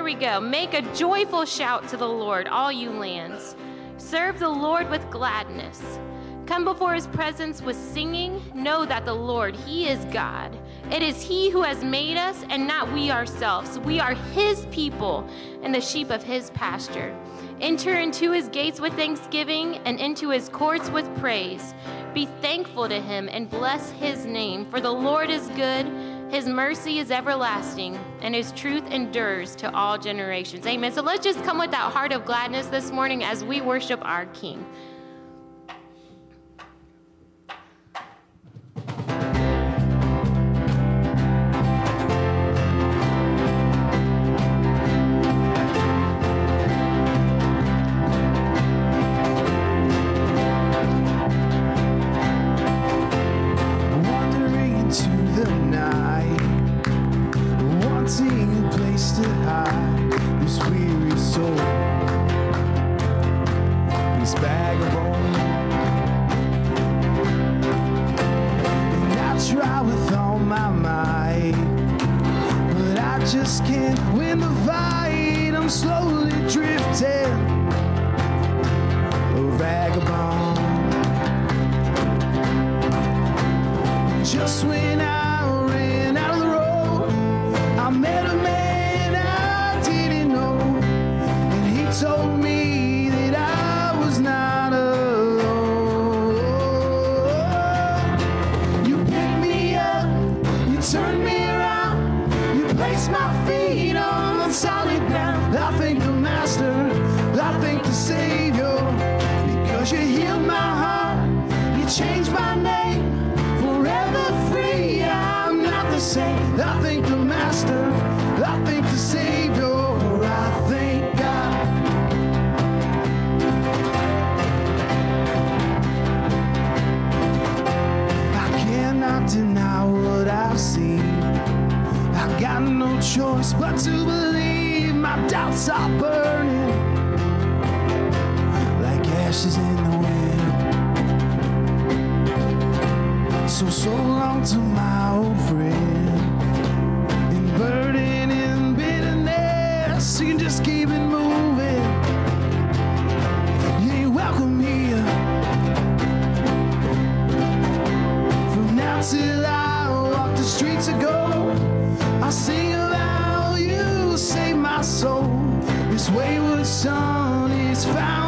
here we go. Make a joyful shout to the Lord, all you lands. Serve the Lord with gladness. Come before his presence with singing. Know that the Lord, he is God. It is he who has made us and not we ourselves. We are his people and the sheep of his pasture. Enter into his gates with thanksgiving and into his courts with praise. Be thankful to him and bless his name, for the Lord is good. His mercy is everlasting, and his truth endures to all generations. Amen. So let's just come with that heart of gladness this morning as we worship our King. till I walk the streets again, gold. I sing about you save my soul. This wayward son is found.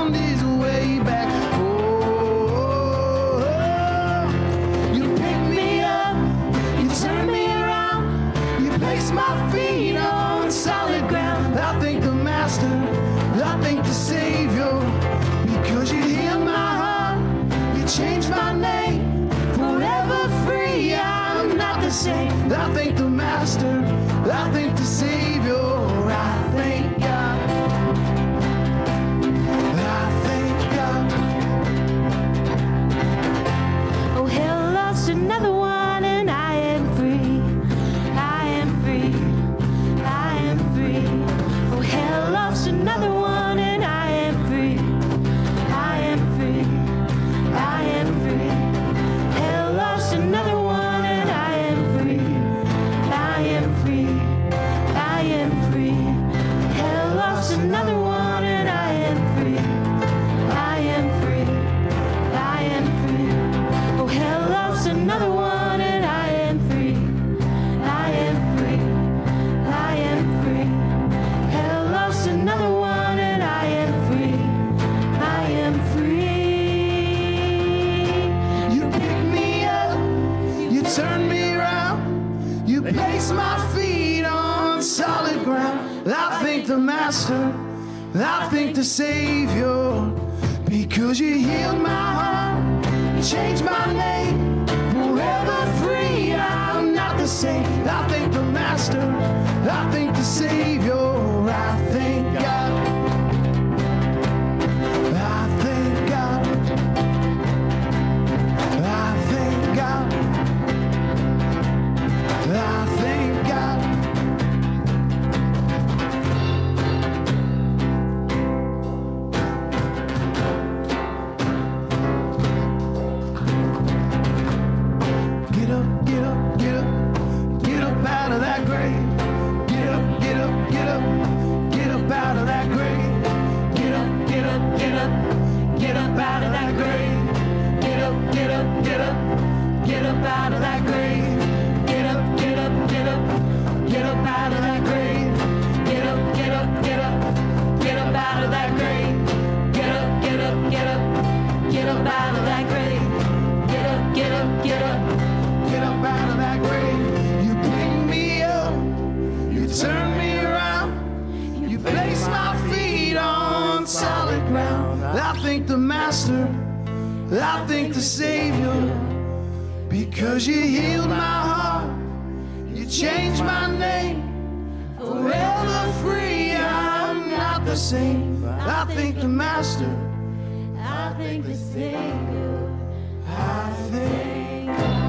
a savior because you healed my heart, changed my name. Forever free, I'm not the same. I I thank the Savior because you healed my heart. You changed my name. Forever free, I'm not the same. I thank the Master. I thank the Savior. I thank.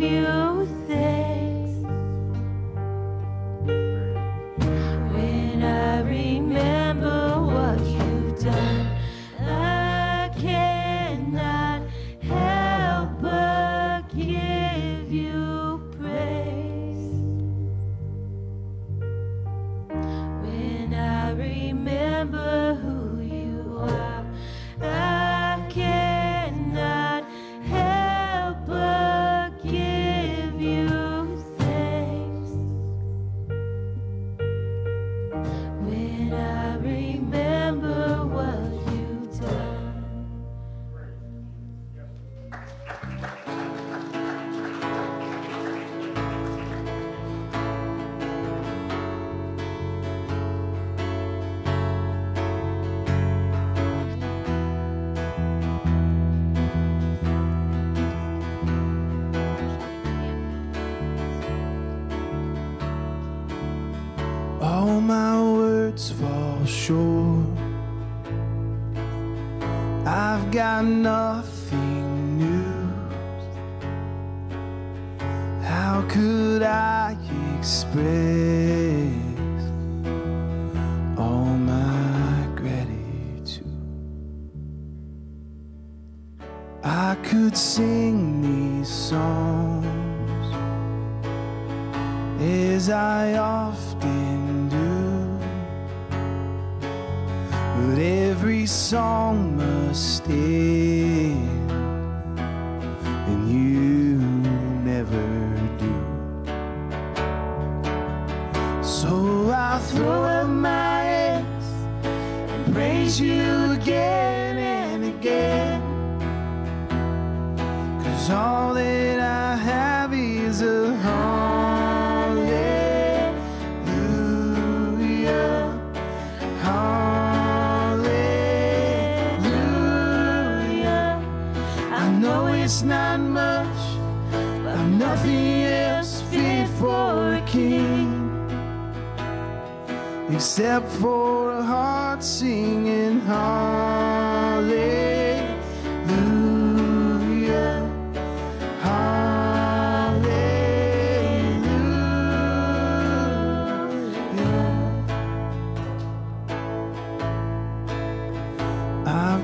you.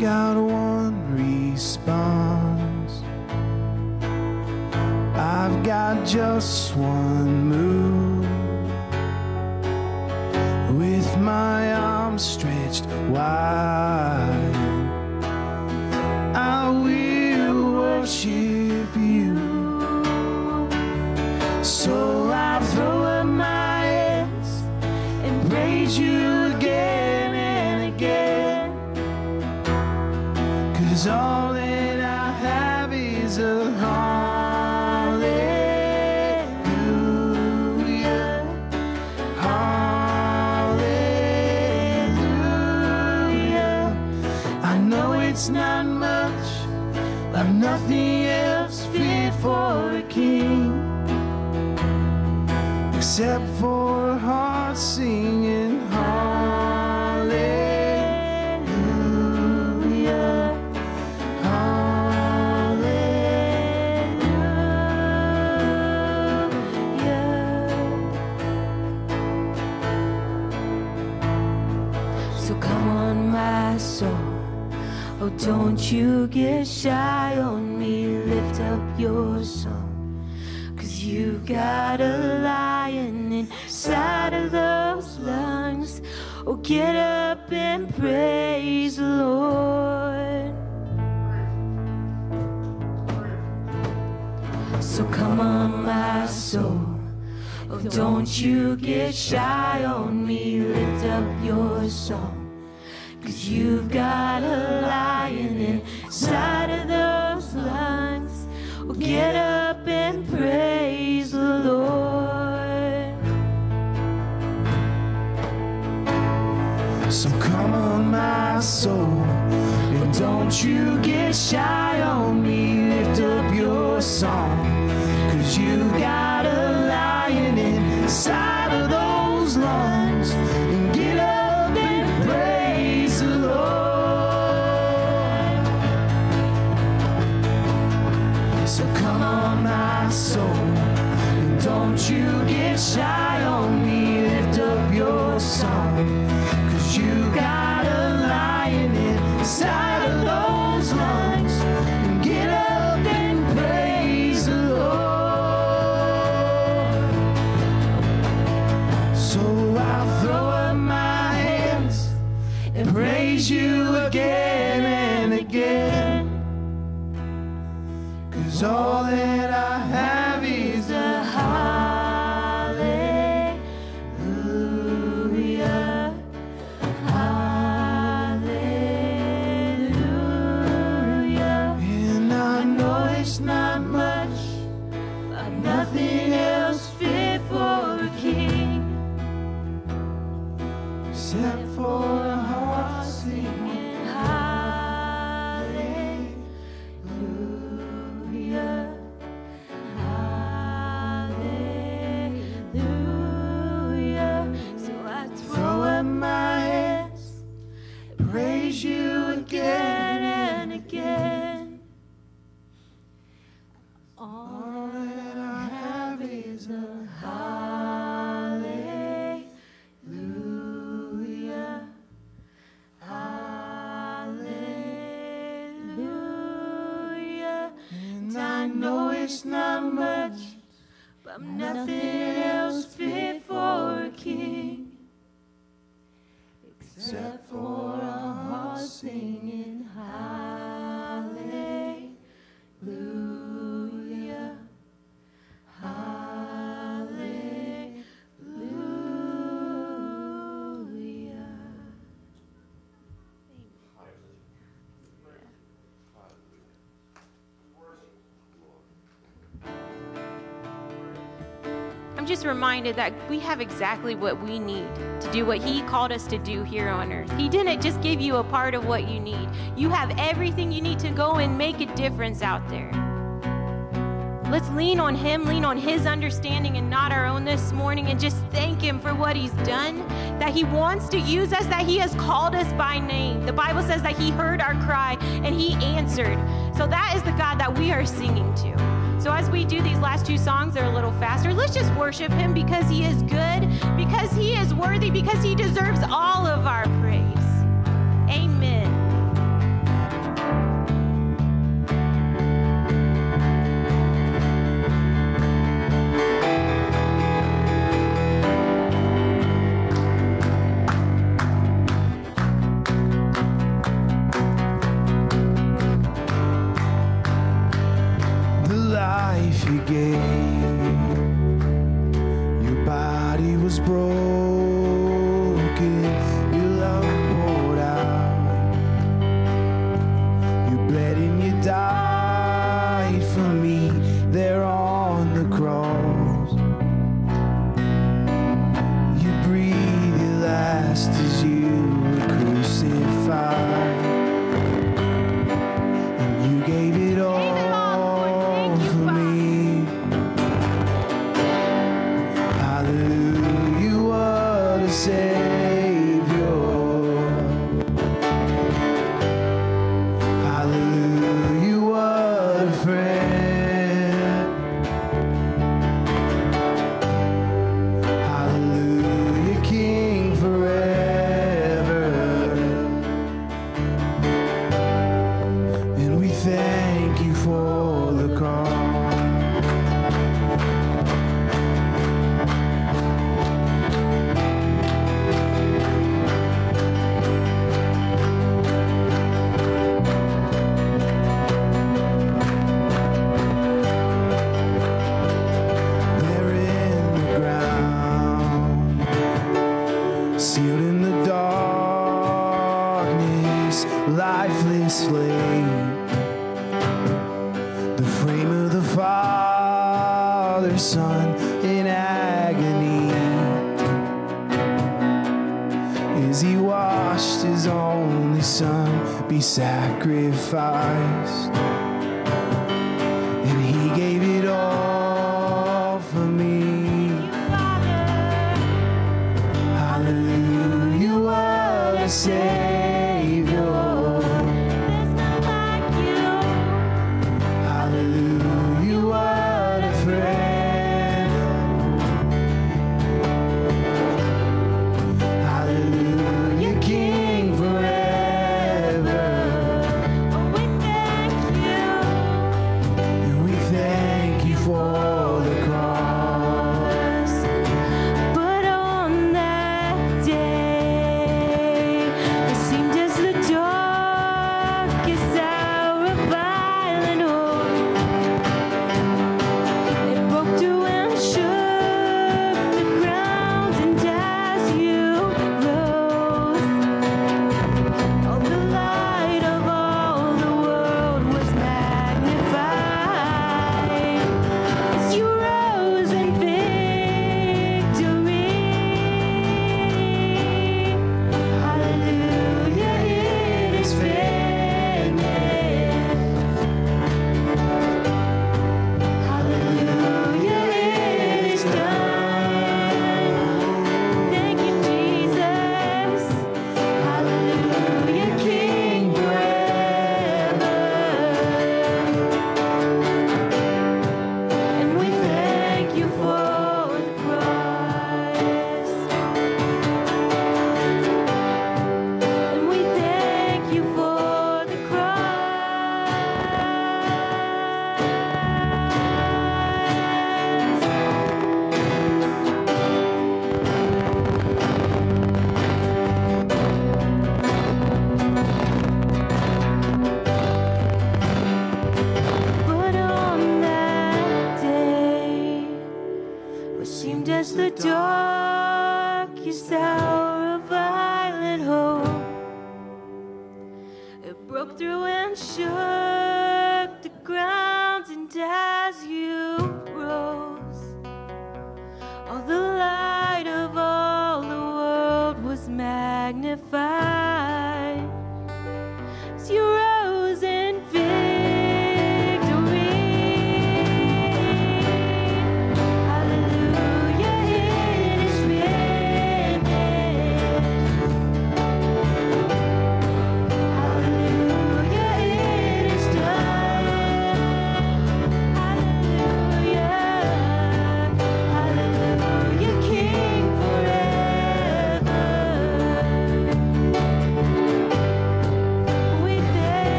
Got one response. I've got just one move. With my arms stretched wide, you get shy on me. Lift up your song. Cause you've got a lion inside of those lungs. Oh, get up and praise the Lord. So come on, my soul. Oh, don't you get shy on me. Lift up your song. You've got a lion inside of those lungs. Oh, get up and praise the Lord. So come on, my soul, and don't you get shy on me. Lift up your song, cause you've got a lion inside soul, don't you get shy Reminded that we have exactly what we need to do what He called us to do here on earth. He didn't just give you a part of what you need, you have everything you need to go and make a difference out there. Let's lean on Him, lean on His understanding and not our own this morning, and just thank Him for what He's done, that He wants to use us, that He has called us by name. The Bible says that He heard our cry and He answered. So that is the God that we are singing to. So as we do these last two songs, they're a little faster. Let's just worship Him because He is good, because He is worthy, because He deserves all of our life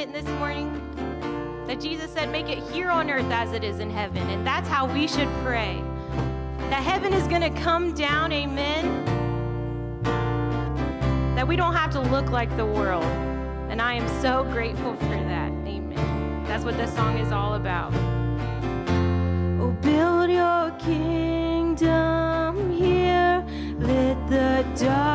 This morning that Jesus said, make it here on earth as it is in heaven. And that's how we should pray. That heaven is going to come down, amen. That we don't have to look like the world. And I am so grateful for that, amen. That's what this song is all about. Oh, build your kingdom here. Let the darkness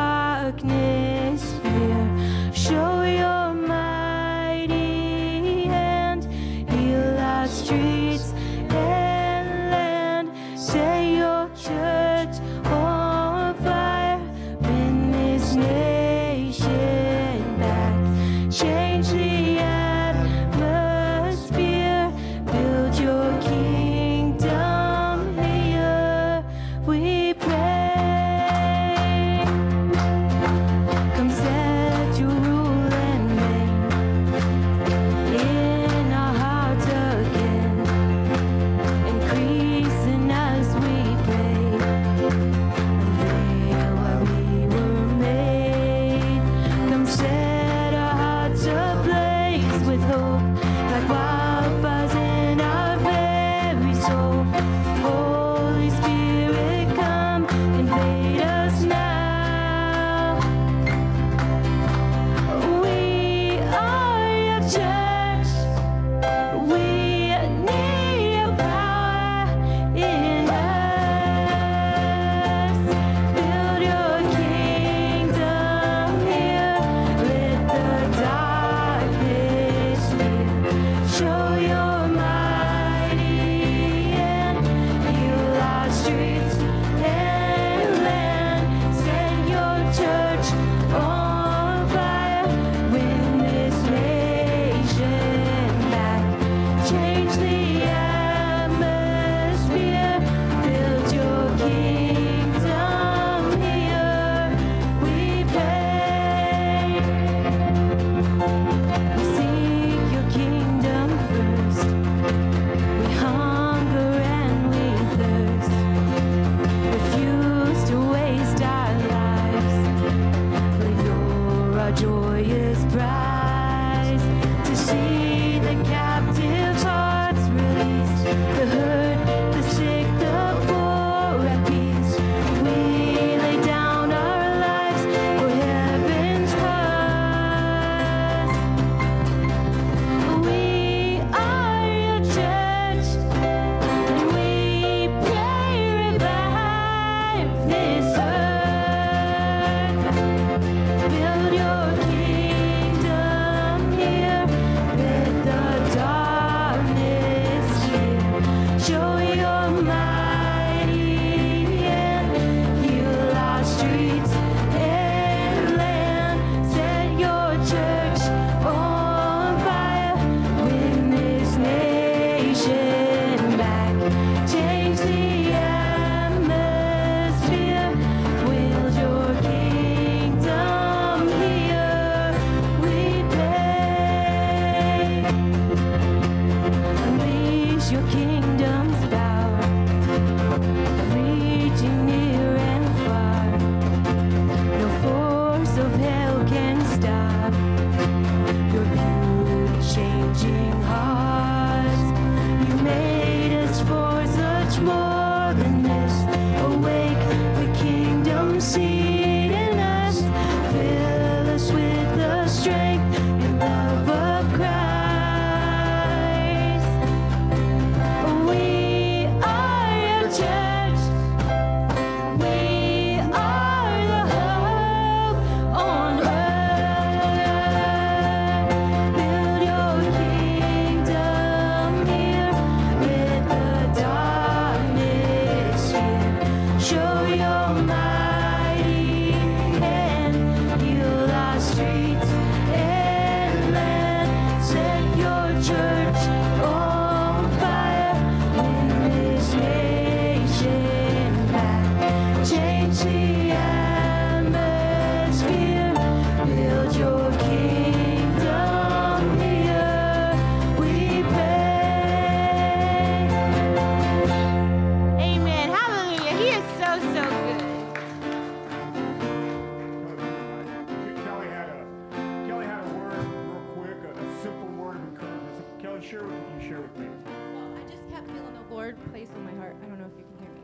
share what you share with me. Well, I just kept feeling the Lord place on my heart. I don't know if you can hear me,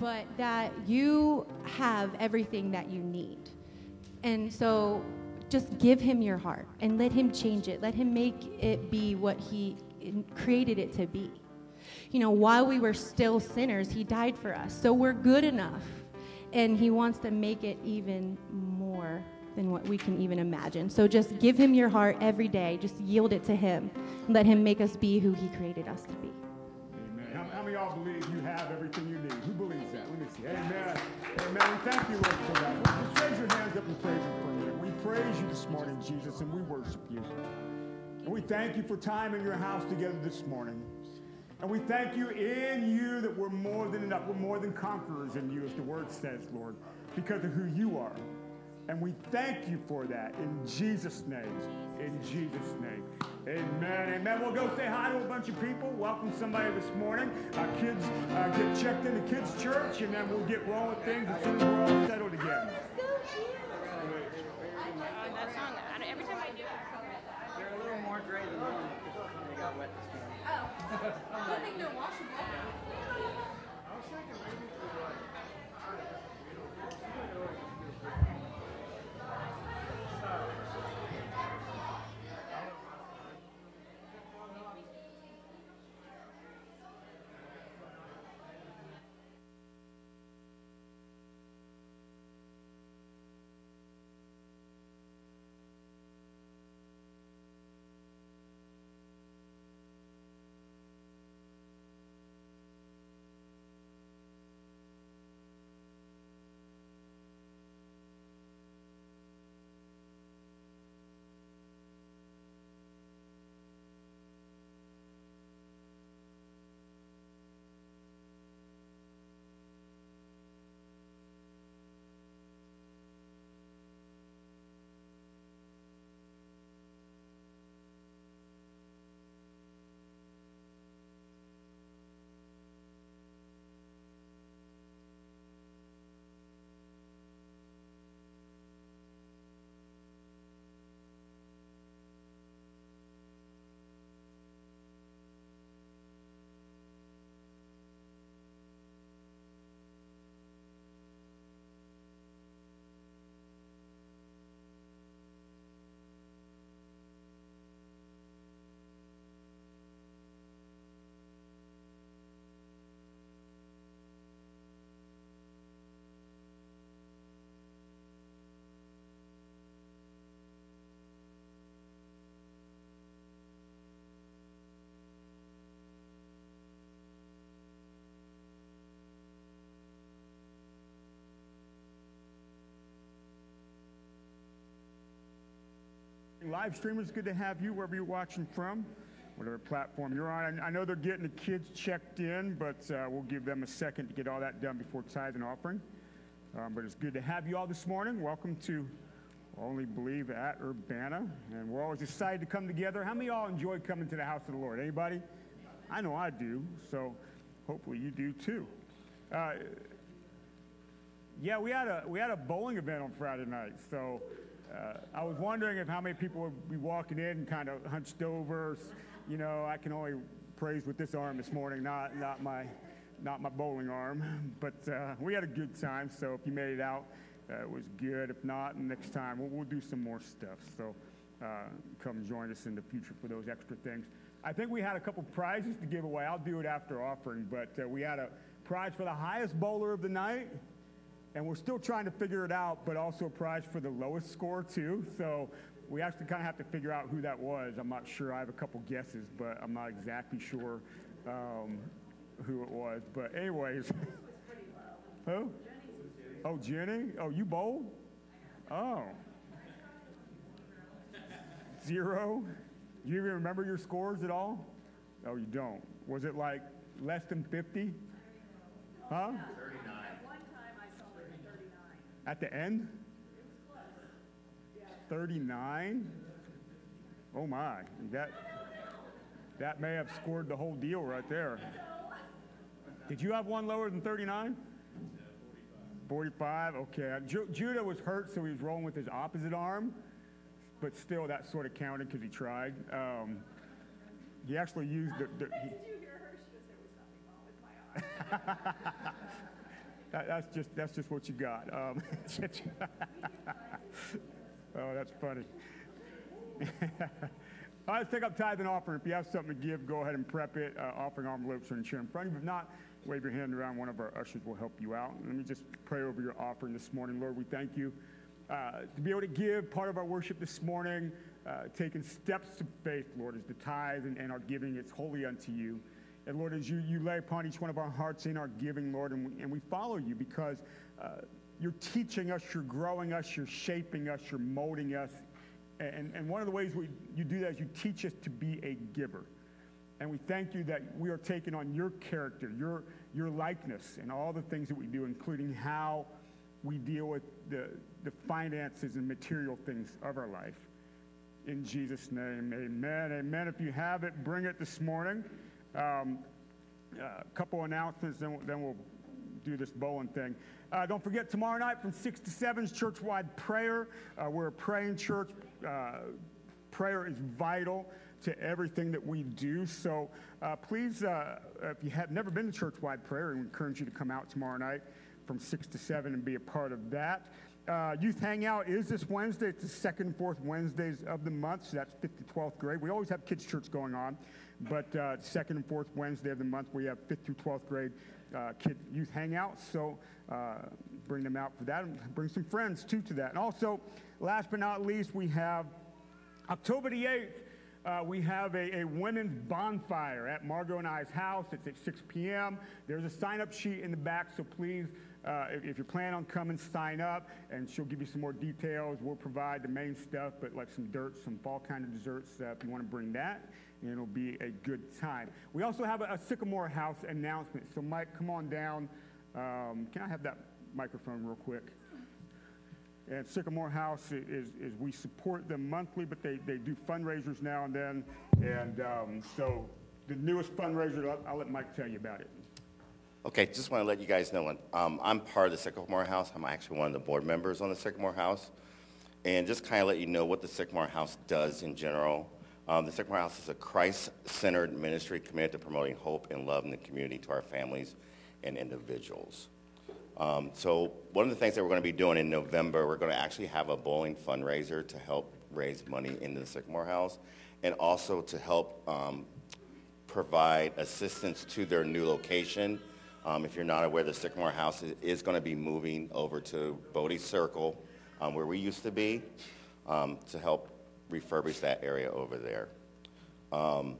but that you have everything that you need. And so just give him your heart and let him change it. Let him make it be what he created it to be. You know, while we were still sinners, he died for us. So we're good enough. And he wants to make it even more than what we can even imagine. So just give him your heart every day. Just yield it to him. Let him make us be who he created us to be. Amen. How, how many y'all believe you have everything you need? Who believes that? Let me see. Amen. Amen. We thank you, Lord, for that. Just raise your hands up and praise Him for a minute. We praise you this morning, Jesus, and we worship you. And we thank you for time in your house together this morning. And we thank you in you that we're more than enough. We're more than conquerors in you, as the word says, Lord, because of who you are. And we thank you for that in Jesus' name. In Jesus' name. Amen. Amen. We'll go say hi to a bunch of people. Welcome somebody this morning. Our kids uh, get checked into kids' church, and then we'll get rolling with things as soon as we're all settled again. That song. Every time I do it, they're a little more gray than mine because they got wet this morning. Live streamers, good to have you wherever you're watching from, whatever platform you're on. I know they're getting the kids checked in, but uh, we'll give them a second to get all that done before tithe and offering. Um, but it's good to have you all this morning. Welcome to Only Believe at Urbana, and we're always excited to come together. How many of y'all enjoy coming to the house of the Lord? Anybody? I know I do, so hopefully you do too. Uh, yeah, we had a we had a bowling event on Friday night, so uh, I was wondering if how many people would be walking in kind of hunched over. You know, I can only praise with this arm this morning, not not my not my bowling arm. But uh, we had a good time. So if you made it out, uh, it was good. If not, next time we'll, we'll do some more stuff. So uh, come join us in the future for those extra things. I think we had a couple prizes to give away. I'll do it after offering, but uh, we had a prize for the highest bowler of the night and we're still trying to figure it out, but also a prize for the lowest score too. So we actually kind of have to figure out who that was. I'm not sure. I have a couple guesses, but I'm not exactly sure um, who it was. But anyways, who? Oh, Jenny. Oh, you bowled? Oh. Zero. Do you even remember your scores at all? Oh, you don't. Was it like less than 50? Huh? 39. At the end? 39? Oh my, that, that may have scored the whole deal right there. Did you have one lower than 39? 45, okay. Ju- Judah was hurt, so he was rolling with his opposite arm, but still that sort of counted because he tried. Um, he actually used the. the he, that, that's just that's just what you got. Um, oh, that's funny. All right, let's take up tithe and offering. If you have something to give, go ahead and prep it. Uh, offering envelopes are in chair in front of you. If not, wave your hand around. One of our ushers will help you out. Let me just pray over your offering this morning. Lord, we thank you uh, to be able to give part of our worship this morning, uh, taking steps of faith, Lord, as the tithe and, and our giving. It's holy unto you. And Lord, as you, you lay upon each one of our hearts in our giving, Lord, and we, and we follow you because uh, you're teaching us, you're growing us, you're shaping us, you're molding us. And, and one of the ways we, you do that is you teach us to be a giver. And we thank you that we are taking on your character, your, your likeness, and all the things that we do, including how we deal with the, the finances and material things of our life. In Jesus' name, amen. Amen. If you have it, bring it this morning. Um, a couple announcements, then, then we'll do this bowling thing. Uh, don't forget, tomorrow night from 6 to 7 is church-wide prayer. Uh, we're a praying church. Uh, prayer is vital to everything that we do. So uh, please, uh, if you have never been to church-wide prayer, we encourage you to come out tomorrow night from 6 to 7 and be a part of that. Uh, youth Hangout is this Wednesday. It's the second and fourth Wednesdays of the month, so that's 5th to 12th grade. We always have kids' church going on. But uh, second and fourth Wednesday of the month, we have fifth through 12th grade uh, kid youth hangouts. So uh, bring them out for that and bring some friends too to that. And also, last but not least, we have October the 8th. Uh, we have a, a, women's bonfire at Margot and I's house. It's at 6 p.m. There's a sign up sheet in the back, so please, uh, if, if, you're planning on coming, sign up, and she'll give you some more details. We'll provide the main stuff, but like some dirt, some fall kind of desserts uh, if you want to bring that and it'll be a good time. We also have a, a Sycamore House announcement. So, Mike, come on down. Um, can I have that microphone real quick? And Sycamore House is, is, we support them monthly, but they, they do fundraisers now and then. And um, so the newest fundraiser, I'll, I'll, let Mike tell you about it. Okay, just want to let you guys know, um, I'm part of the Sycamore House. I'm actually one of the board members on the Sycamore House. And just kind of let you know what the Sycamore House does in general. Um, the Sycamore House is a Christ-centered ministry committed to promoting hope and love in the community to our families and individuals. Um, so one of the things that we're going to be doing in November, we're going to actually have a bowling fundraiser to help raise money into the Sycamore House and also to help um, provide assistance to their new location. Um, if you're not aware, the Sycamore House is, is going to be moving over to Bodie Circle, um, where we used to be, um, to help refurbish that area over there. Um,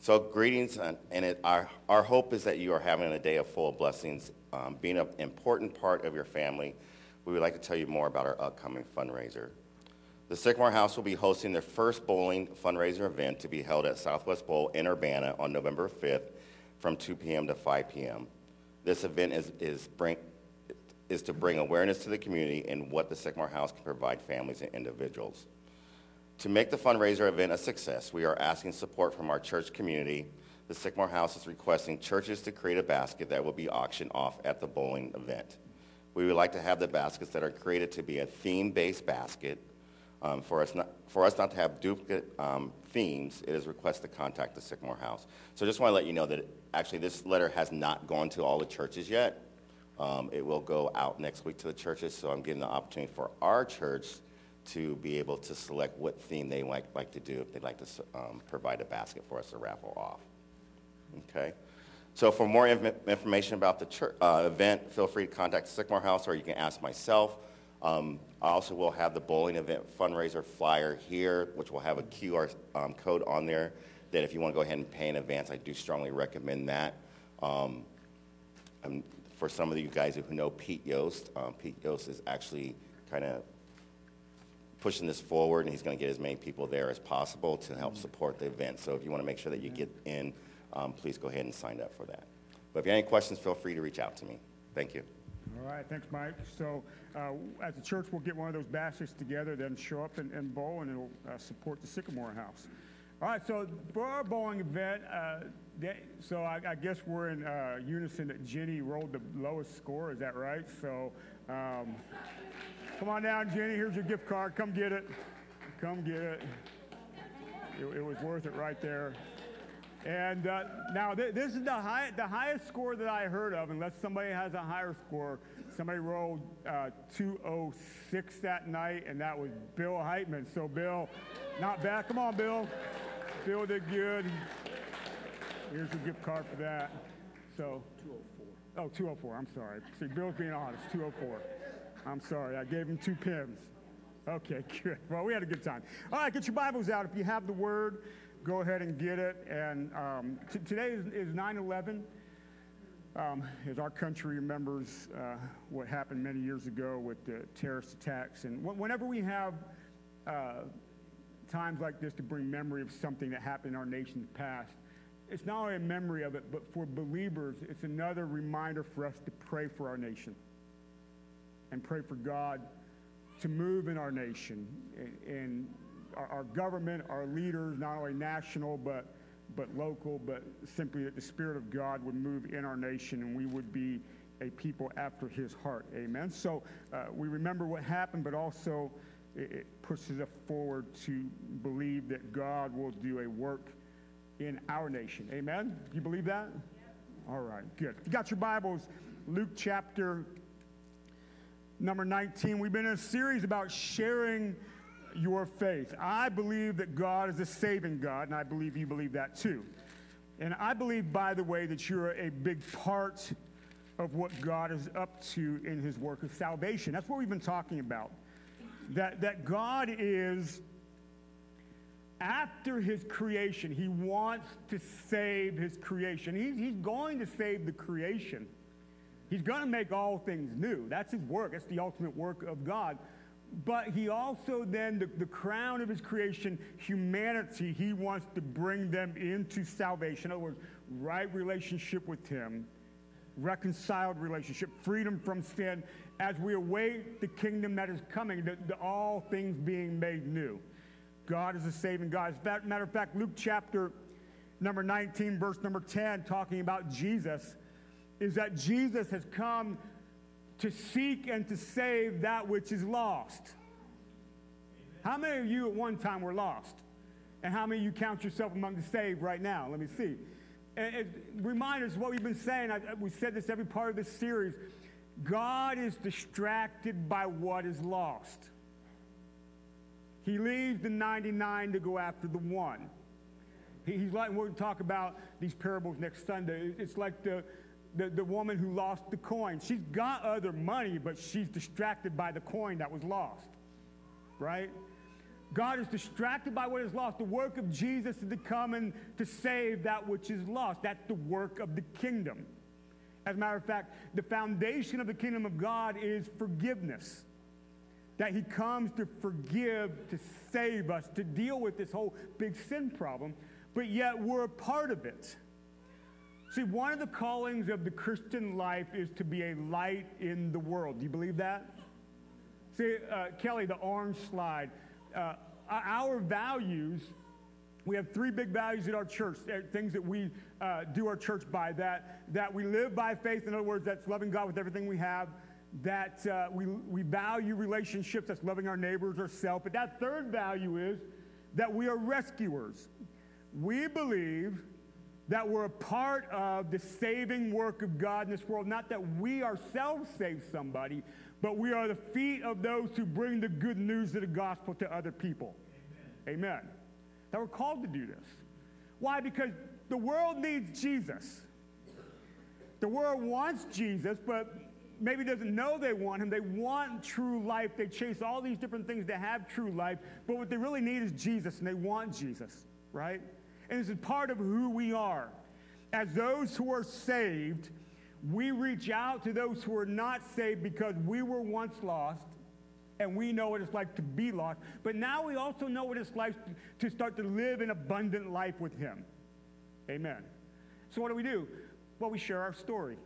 so greetings, and, and it, our, our hope is that you are having a day of full of blessings. Um, being an important part of your family, we would like to tell you more about our upcoming fundraiser. The Sycamore House will be hosting their first bowling fundraiser event to be held at Southwest Bowl in Urbana on November 5th from 2 p.m. to 5 p.m. This event is, is, bring, is to bring awareness to the community and what the Sycamore House can provide families and individuals. To make the fundraiser event a success, we are asking support from our church community. The Sycamore House is requesting churches to create a basket that will be auctioned off at the bowling event. We would like to have the baskets that are created to be a theme-based basket. Um, for, us not, for us not to have duplicate um, themes, it is requested to contact the Sycamore House. So I just want to let you know that actually this letter has not gone to all the churches yet. Um, it will go out next week to the churches, so I'm giving the opportunity for our church to be able to select what theme they like, like to do if they'd like to um, provide a basket for us to raffle off. Okay? So for more inf- information about the church, uh, event, feel free to contact Sycamore House or you can ask myself. Um, I also will have the bowling event fundraiser flyer here, which will have a QR um, code on there that if you want to go ahead and pay in advance, I do strongly recommend that. Um, for some of you guys who know Pete Yost, um, Pete Yost is actually kind of pushing this forward, and he's going to get as many people there as possible to help support the event. So if you want to make sure that you get in, um, please go ahead and sign up for that. But if you have any questions, feel free to reach out to me. Thank you. All right, thanks, Mike. So, uh, as a church, we'll get one of those baskets together, then show up and, and bowl, and it'll uh, support the Sycamore House. All right, so for our bowling event, uh, they, so I, I, guess we're in uh, unison that Jenny rolled the lowest score. Is that right? So, um, come on down, Jenny. Here's your gift card. Come get it. Come get it. It, it was worth it right there. And uh, now th- this is the, high, the highest score that I heard of, unless somebody has a higher score. Somebody rolled uh, 206 that night, and that was Bill Heitman. So Bill, not bad. Come on, Bill. Bill did good. Here's your gift card for that. So 204. Oh, 204. I'm sorry. See, Bill's being honest. 204. I'm sorry. I gave him two pins. Okay, good. Well, we had a good time. All right, get your Bibles out. If you have the Word, go ahead and get it. And um, t- today is, is 9/11. Um, as our country remembers uh, what happened many years ago with the terrorist attacks, and wh- whenever we have uh, times like this to bring memory of something that happened in our nation's past, it's not only a memory of it, but for believers, it's another reminder for us to pray for our nation and pray for God to move in our nation and our, our government, our leaders, not only national but but local, but simply that the Spirit of God would move in our nation and we would be a people after His heart. Amen. So uh, we remember what happened, but also it, it pushes us forward to believe that God will do a work in our nation. Amen. You believe that? All right. Good. If you got your Bibles, Luke chapter number 19. We've been in a series about sharing your faith. I believe that God is a saving God, and I believe you believe that too. And I believe, by the way, that you're a big part of what God is up to in his work of salvation. That's what we've been talking about. That, that God is, after his creation, he wants to save his creation. He's, he's going to save the creation. He's going to make all things new. That's his work. That's the ultimate work of God but he also then, the, the, crown of his creation, humanity, he wants to bring them into salvation. In other words, right relationship with him, reconciled relationship, freedom from sin, as we await the kingdom that is coming, the, the, all things being made new. God is a saving God. As a matter of fact, Luke chapter number 19, verse number 10, talking about Jesus, is that Jesus has come to seek and to save that which is lost. How many of you at one time were lost? And how many of you count yourself among the saved right now? Let me see. And it, remind us what we've been saying. I, we said this every part of this series. God is distracted by what is lost. He leaves the 99 to go after the one. He, he's like, we're going to talk about these parables next Sunday. It's like the, the, the woman who lost the coin. She's got other money, but she's distracted by the coin that was lost. Right? God is distracted by what is lost. The work of Jesus is to come and to save that which is lost. That's the work of the kingdom. As a matter of fact, the foundation of the kingdom of God is forgiveness. That he comes to forgive, to save us, to deal with this whole big sin problem, but yet we're a part of it. See, one of the callings of the Christian life is to be a light in the world. Do you believe that? See, uh, Kelly, the orange slide. Uh, our values, we have three big values at our church, things that we uh, do our church by. That, that we live by faith, in other words, that's loving God with everything we have. That uh, we, we value relationships, that's loving our neighbors, ourselves. But that third value is that we are rescuers. We believe that we're a part of the saving work of God in this world. Not that we ourselves save somebody, but we are the feet of those who bring the good news of the gospel to other people. Amen. Amen. That we're called to do this. Why? Because the world needs Jesus. The world wants Jesus, but maybe doesn't know they want him. They want true life. They chase all these different things to have true life, but what they really need is Jesus, and they want Jesus, right? And this is part of who we are. As those who are saved, we reach out to those who are not saved because we were once lost. and we know what it's like to be lost, but now we also know what it's like to start to live an abundant life with Him. Amen. So, what do we do? Well, we share our story.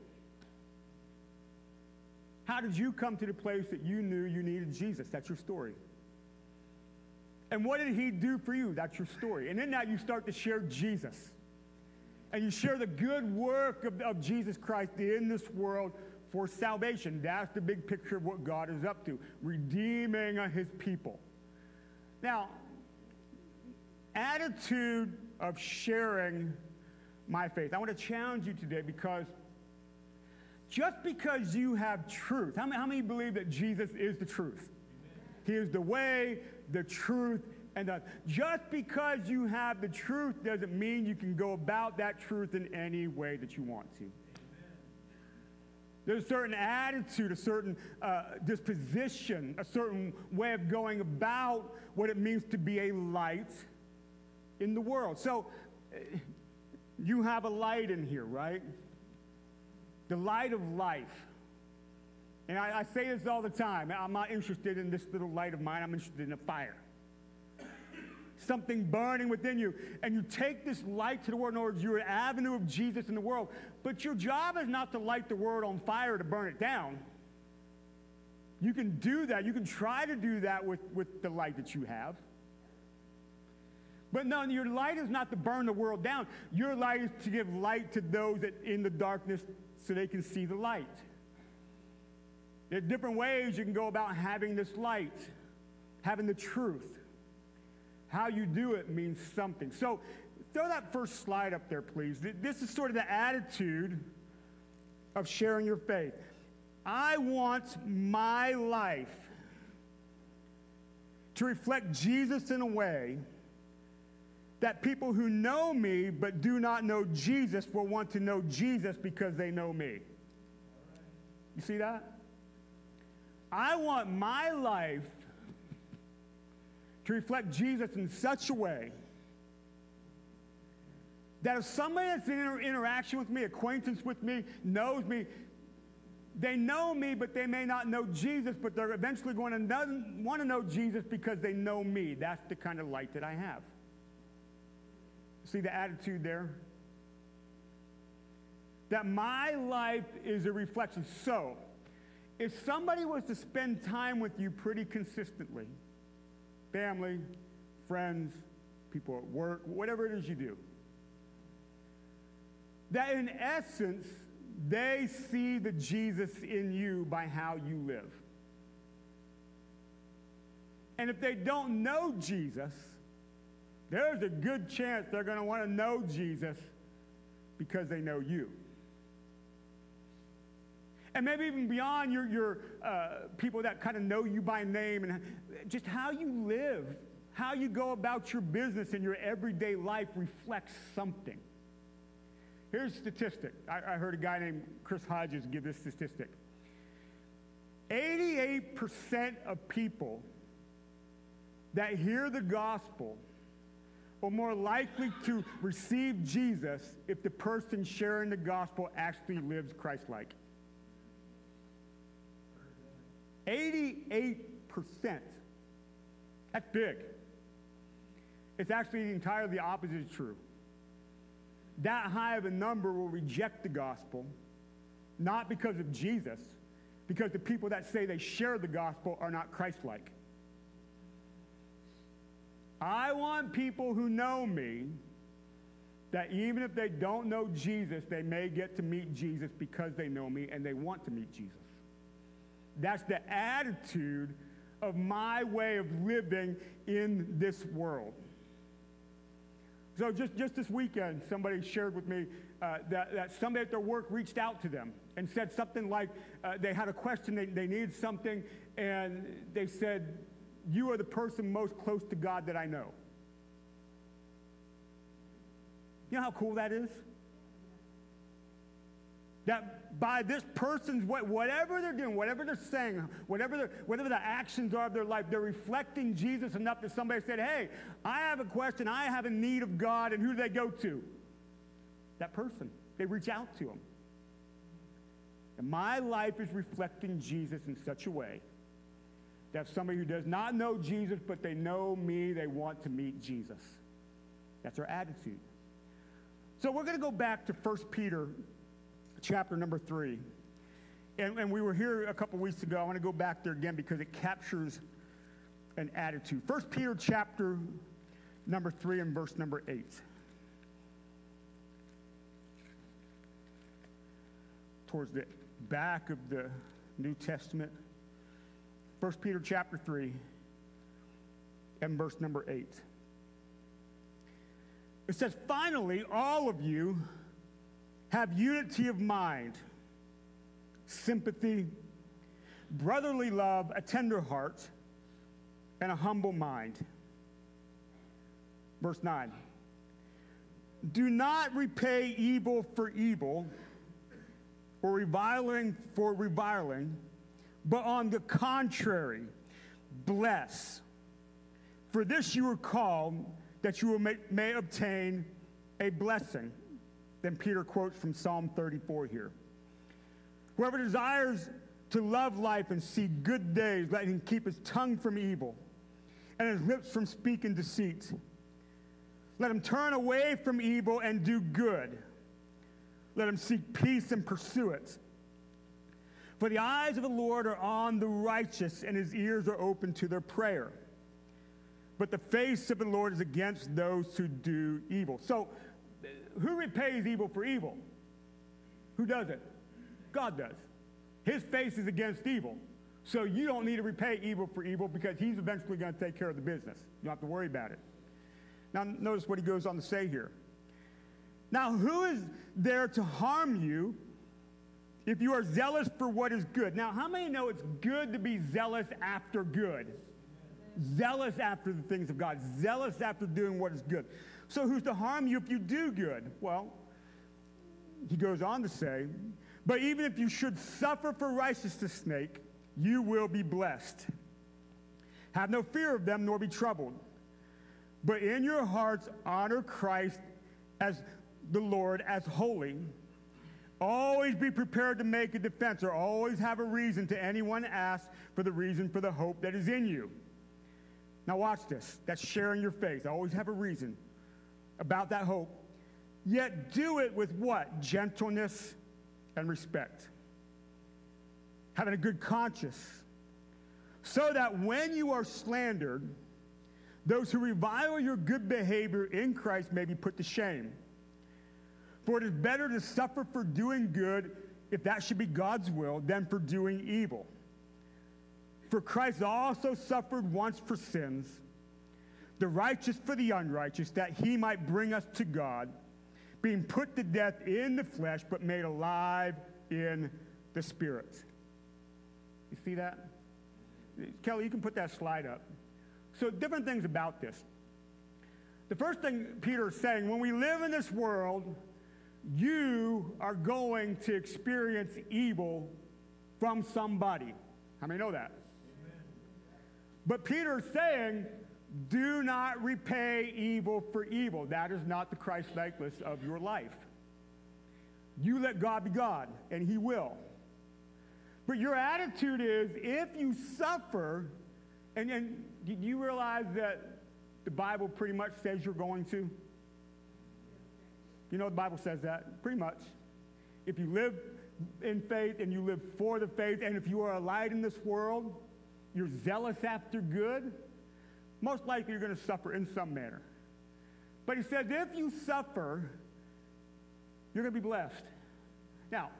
How did you come to the place that you knew you needed Jesus? That's your story. And what did he do for you? That's your story. And in that, you start to share Jesus. And you share the good work of, of Jesus Christ in this world for salvation. That's the big picture of what God is up to, redeeming his people. Now, attitude of sharing my faith. I want to challenge you today because just because you have truth, how many, how many believe that Jesus is the truth? He is the way, the truth, and the. Just because you have the truth doesn't mean you can go about that truth in any way that you want to. There's a certain attitude, a certain uh, disposition, a certain way of going about what it means to be a light in the world. So, uh, you have a light in here, right? The light of life. And I, I, say this all the time. I'm not interested in this little light of mine. I'm interested in a fire. Something burning within you. And you take this light to the world. In other words, you're an avenue of Jesus in the world. But your job is not to light the world on fire to burn it down. You can do that. You can try to do that with, with the light that you have. But no, your light is not to burn the world down. Your light is to give light to those that in the darkness so they can see the light. There are different ways you can go about having this light, having the truth. How you do it means something. So throw that first slide up there, please. This is sort of the attitude of sharing your faith. I want my life to reflect Jesus in a way that people who know me but do not know Jesus will want to know Jesus because they know me. You see that? I want my life to reflect Jesus in such a way that if somebody that's in inter- interaction with me, acquaintance with me, knows me, they know me, but they may not know Jesus, but they're eventually going to know, want to know Jesus because they know me. That's the kind of light that I have. See the attitude there? That my life is a reflection. So, if somebody was to spend time with you pretty consistently, family, friends, people at work, whatever it is you do, that in essence, they see the Jesus in you by how you live. And if they don't know Jesus, there's a good chance they're going to want to know Jesus because they know you. And maybe even beyond your, your uh, people that kind of know you by name and just how you live, how you go about your business and your everyday life reflects something. Here's a statistic. I, I heard a guy named Chris Hodges give this statistic 88% of people that hear the gospel are more likely to receive Jesus if the person sharing the gospel actually lives Christ like. 88%. That's big. It's actually entirely the opposite is true. That high of a number will reject the gospel, not because of Jesus, because the people that say they share the gospel are not Christ like. I want people who know me that even if they don't know Jesus, they may get to meet Jesus because they know me and they want to meet Jesus. That's the attitude of my way of living in this world. So just, just this weekend, somebody shared with me uh, that, that somebody at their work reached out to them and said something like uh, they had a question, they, they needed something, and they said, you are the person most close to God that I know. You know how cool that is? That by this person's whatever they're doing, whatever they're saying, whatever, whatever the actions are of their life, they're reflecting Jesus enough that somebody said, Hey, I have a question, I have a need of God, and who do they go to? That person. They reach out to him. And my life is reflecting Jesus in such a way That's somebody who does not know Jesus, but they know me. They want to meet Jesus. That's our attitude. So we're going to go back to 1 Peter chapter number 3. And, and we were here a couple weeks ago. I want to go back there again because it captures an attitude. First Peter chapter number 3 and verse number 8. Towards the back of the New Testament. First Peter chapter 3 and verse number 8. It says, finally, all of you have unity of mind, sympathy, brotherly love, a tender heart, and a humble mind. Verse 9. Do not repay evil for evil or reviling for reviling, but on the contrary, bless. For this you were called that you may, may obtain a blessing. Then Peter quotes from Psalm 34 here. Whoever desires to love life and see good days, let him keep his tongue from evil and his lips from speaking deceit. Let him turn away from evil and do good. Let him seek peace and pursue it. For the eyes of the Lord are on the righteous, and his ears are open to their prayer. But the face of the Lord is against those who do evil. So, who repays evil for evil? Who does it? God does. His face is against evil. So you don't need to repay evil for evil because he's eventually going to take care of the business. You don't have to worry about it. Now, notice what he goes on to say here. Now, who is there to harm you if you are zealous for what is good? Now, how many know it's good to be zealous after good? Zealous after the things of God, zealous after doing what is good. So, who's to harm you if you do good? Well, he goes on to say, but even if you should suffer for righteousness' sake, you will be blessed. Have no fear of them, nor be troubled. But in your hearts, honor Christ as the Lord as holy. Always be prepared to make a defense, or always have a reason to anyone ask for the reason for the hope that is in you. Now, watch this. That's sharing your faith. Always have a reason about that hope. Yet do it with what? Gentleness and respect. Having a good conscience. So that when you are slandered, those who revile your good behavior in Christ may be put to shame. For it is better to suffer for doing good, if that should be God's will, than for doing evil. For Christ also suffered once for sins, the righteous for the unrighteous, that he might bring us to God, being put to death in the flesh, but made alive in the spirit. You see that? Kelly, you can put that slide up. So, different things about this. The first thing Peter is saying when we live in this world, you are going to experience evil from somebody. How many know that? Amen. But Peter is saying, do not repay evil for evil. That is not the Christ likeness of your life. You let God be God, and He will. But your attitude is if you suffer, and, and do you realize that the Bible pretty much says you're going to? You know, the Bible says that pretty much. If you live in faith and you live for the faith, and if you are a light in this world, you're zealous after good, most likely you're going to suffer in some manner. But he says, if you suffer, you're going to be blessed. Now,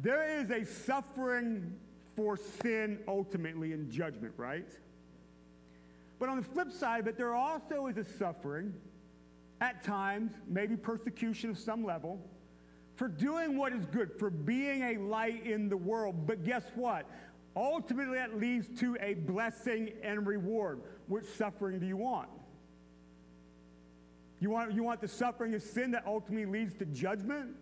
there is a suffering for sin ultimately in judgment, right? But on the flip side it, there also is a suffering at times, maybe persecution of some level, for doing what is good, for being a light in the world. But guess what? Ultimately, that leads to a blessing and reward. Which suffering do you want? You want, you want the suffering of sin that ultimately leads to judgment?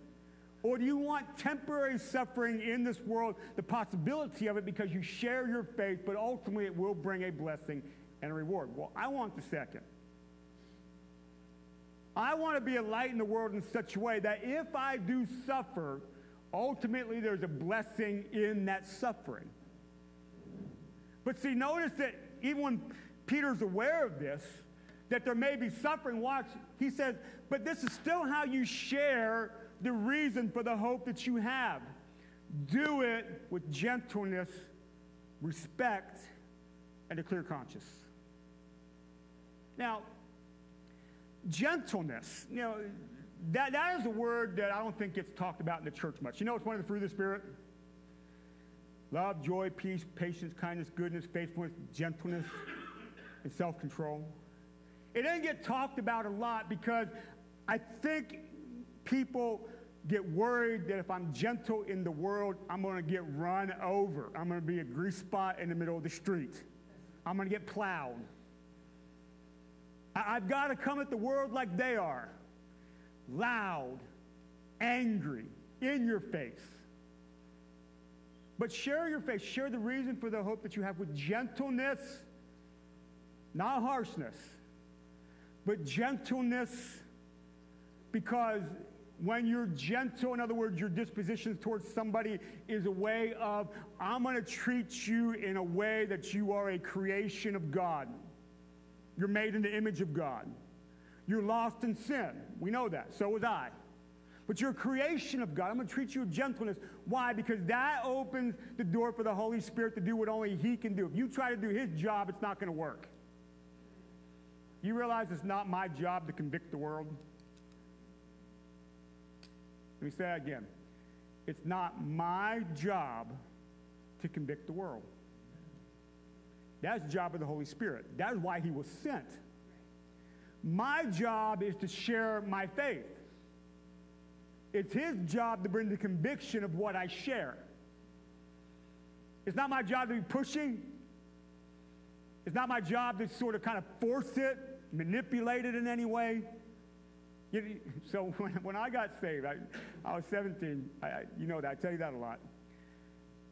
Or do you want temporary suffering in this world, the possibility of it because you share your faith, but ultimately it will bring a blessing and a reward? Well, I want the second. I want to be a light in the world in such a way that if I do suffer, ultimately there's a blessing in that suffering. But see, notice that even when Peter's aware of this, that there may be suffering, watch, he says, but this is still how you share the reason for the hope that you have. Do it with gentleness, respect, and a clear conscience. Now, gentleness, you know, that, that is a word that I don't think gets talked about in the church much. You know, it's one of the fruit of the Spirit love, joy, peace, patience, kindness, goodness, faithfulness, gentleness, and self control. It doesn't get talked about a lot because I think people get worried that if I'm gentle in the world, I'm going to get run over. I'm going to be a grease spot in the middle of the street. I'm going to get plowed. I- I've got to come at the world like they are loud, angry, in your face. But share your faith. Share the reason for the hope that you have with gentleness, not harshness, but gentleness because when you're gentle, in other words, your disposition towards somebody is a way of, I'm going to treat you in a way that you are a creation of God. You're made in the image of God. You're lost in sin. We know that. So was I. But you're a creation of God. I'm going to treat you with gentleness. Why? Because that opens the door for the Holy Spirit to do what only He can do. If you try to do His job, it's not going to work. You realize it's not my job to convict the world? Let me say that again. It's not my job to convict the world. That's the job of the Holy Spirit. That's why he was sent. My job is to share my faith. It's his job to bring the conviction of what I share. It's not my job to be pushing. It's not my job to sort of kind of force it, manipulate it in any way. You- So when, when I got saved, I, I was 17. I, I, you know that. I tell you that a lot.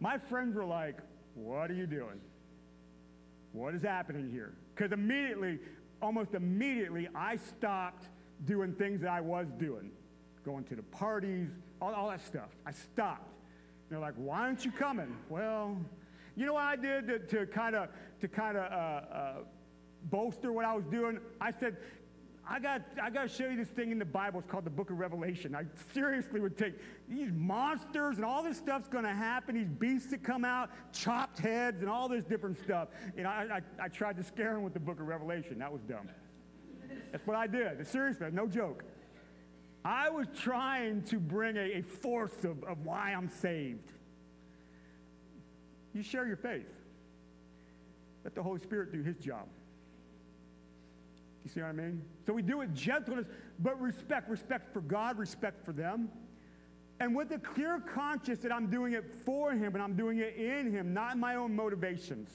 My friends were like, what are you doing? What is happening here? Because immediately, almost immediately, I stopped doing things that I was doing, going to the parties, all, all that stuff. I stopped. They're like, why aren't you coming? Well, you know what I did to, kind of to kind of uh, uh, bolster what I was doing? I said, I got, I got to show you this thing in the Bible. It's called the book of Revelation. I seriously would take these monsters and all this stuff's going to happen, these beasts that come out, chopped heads, and all this different stuff. And I, I, I tried to scare them with the book of Revelation. That was dumb. That's what I did. Seriously, no joke. I was trying to bring a, a force of, of why I'm saved. You share your faith. Let the Holy Spirit do his job. You see what I mean? So we do it gentleness, but respect. Respect for God, respect for them. And with a clear conscience that I'm doing it for Him and I'm doing it in Him, not my own motivations,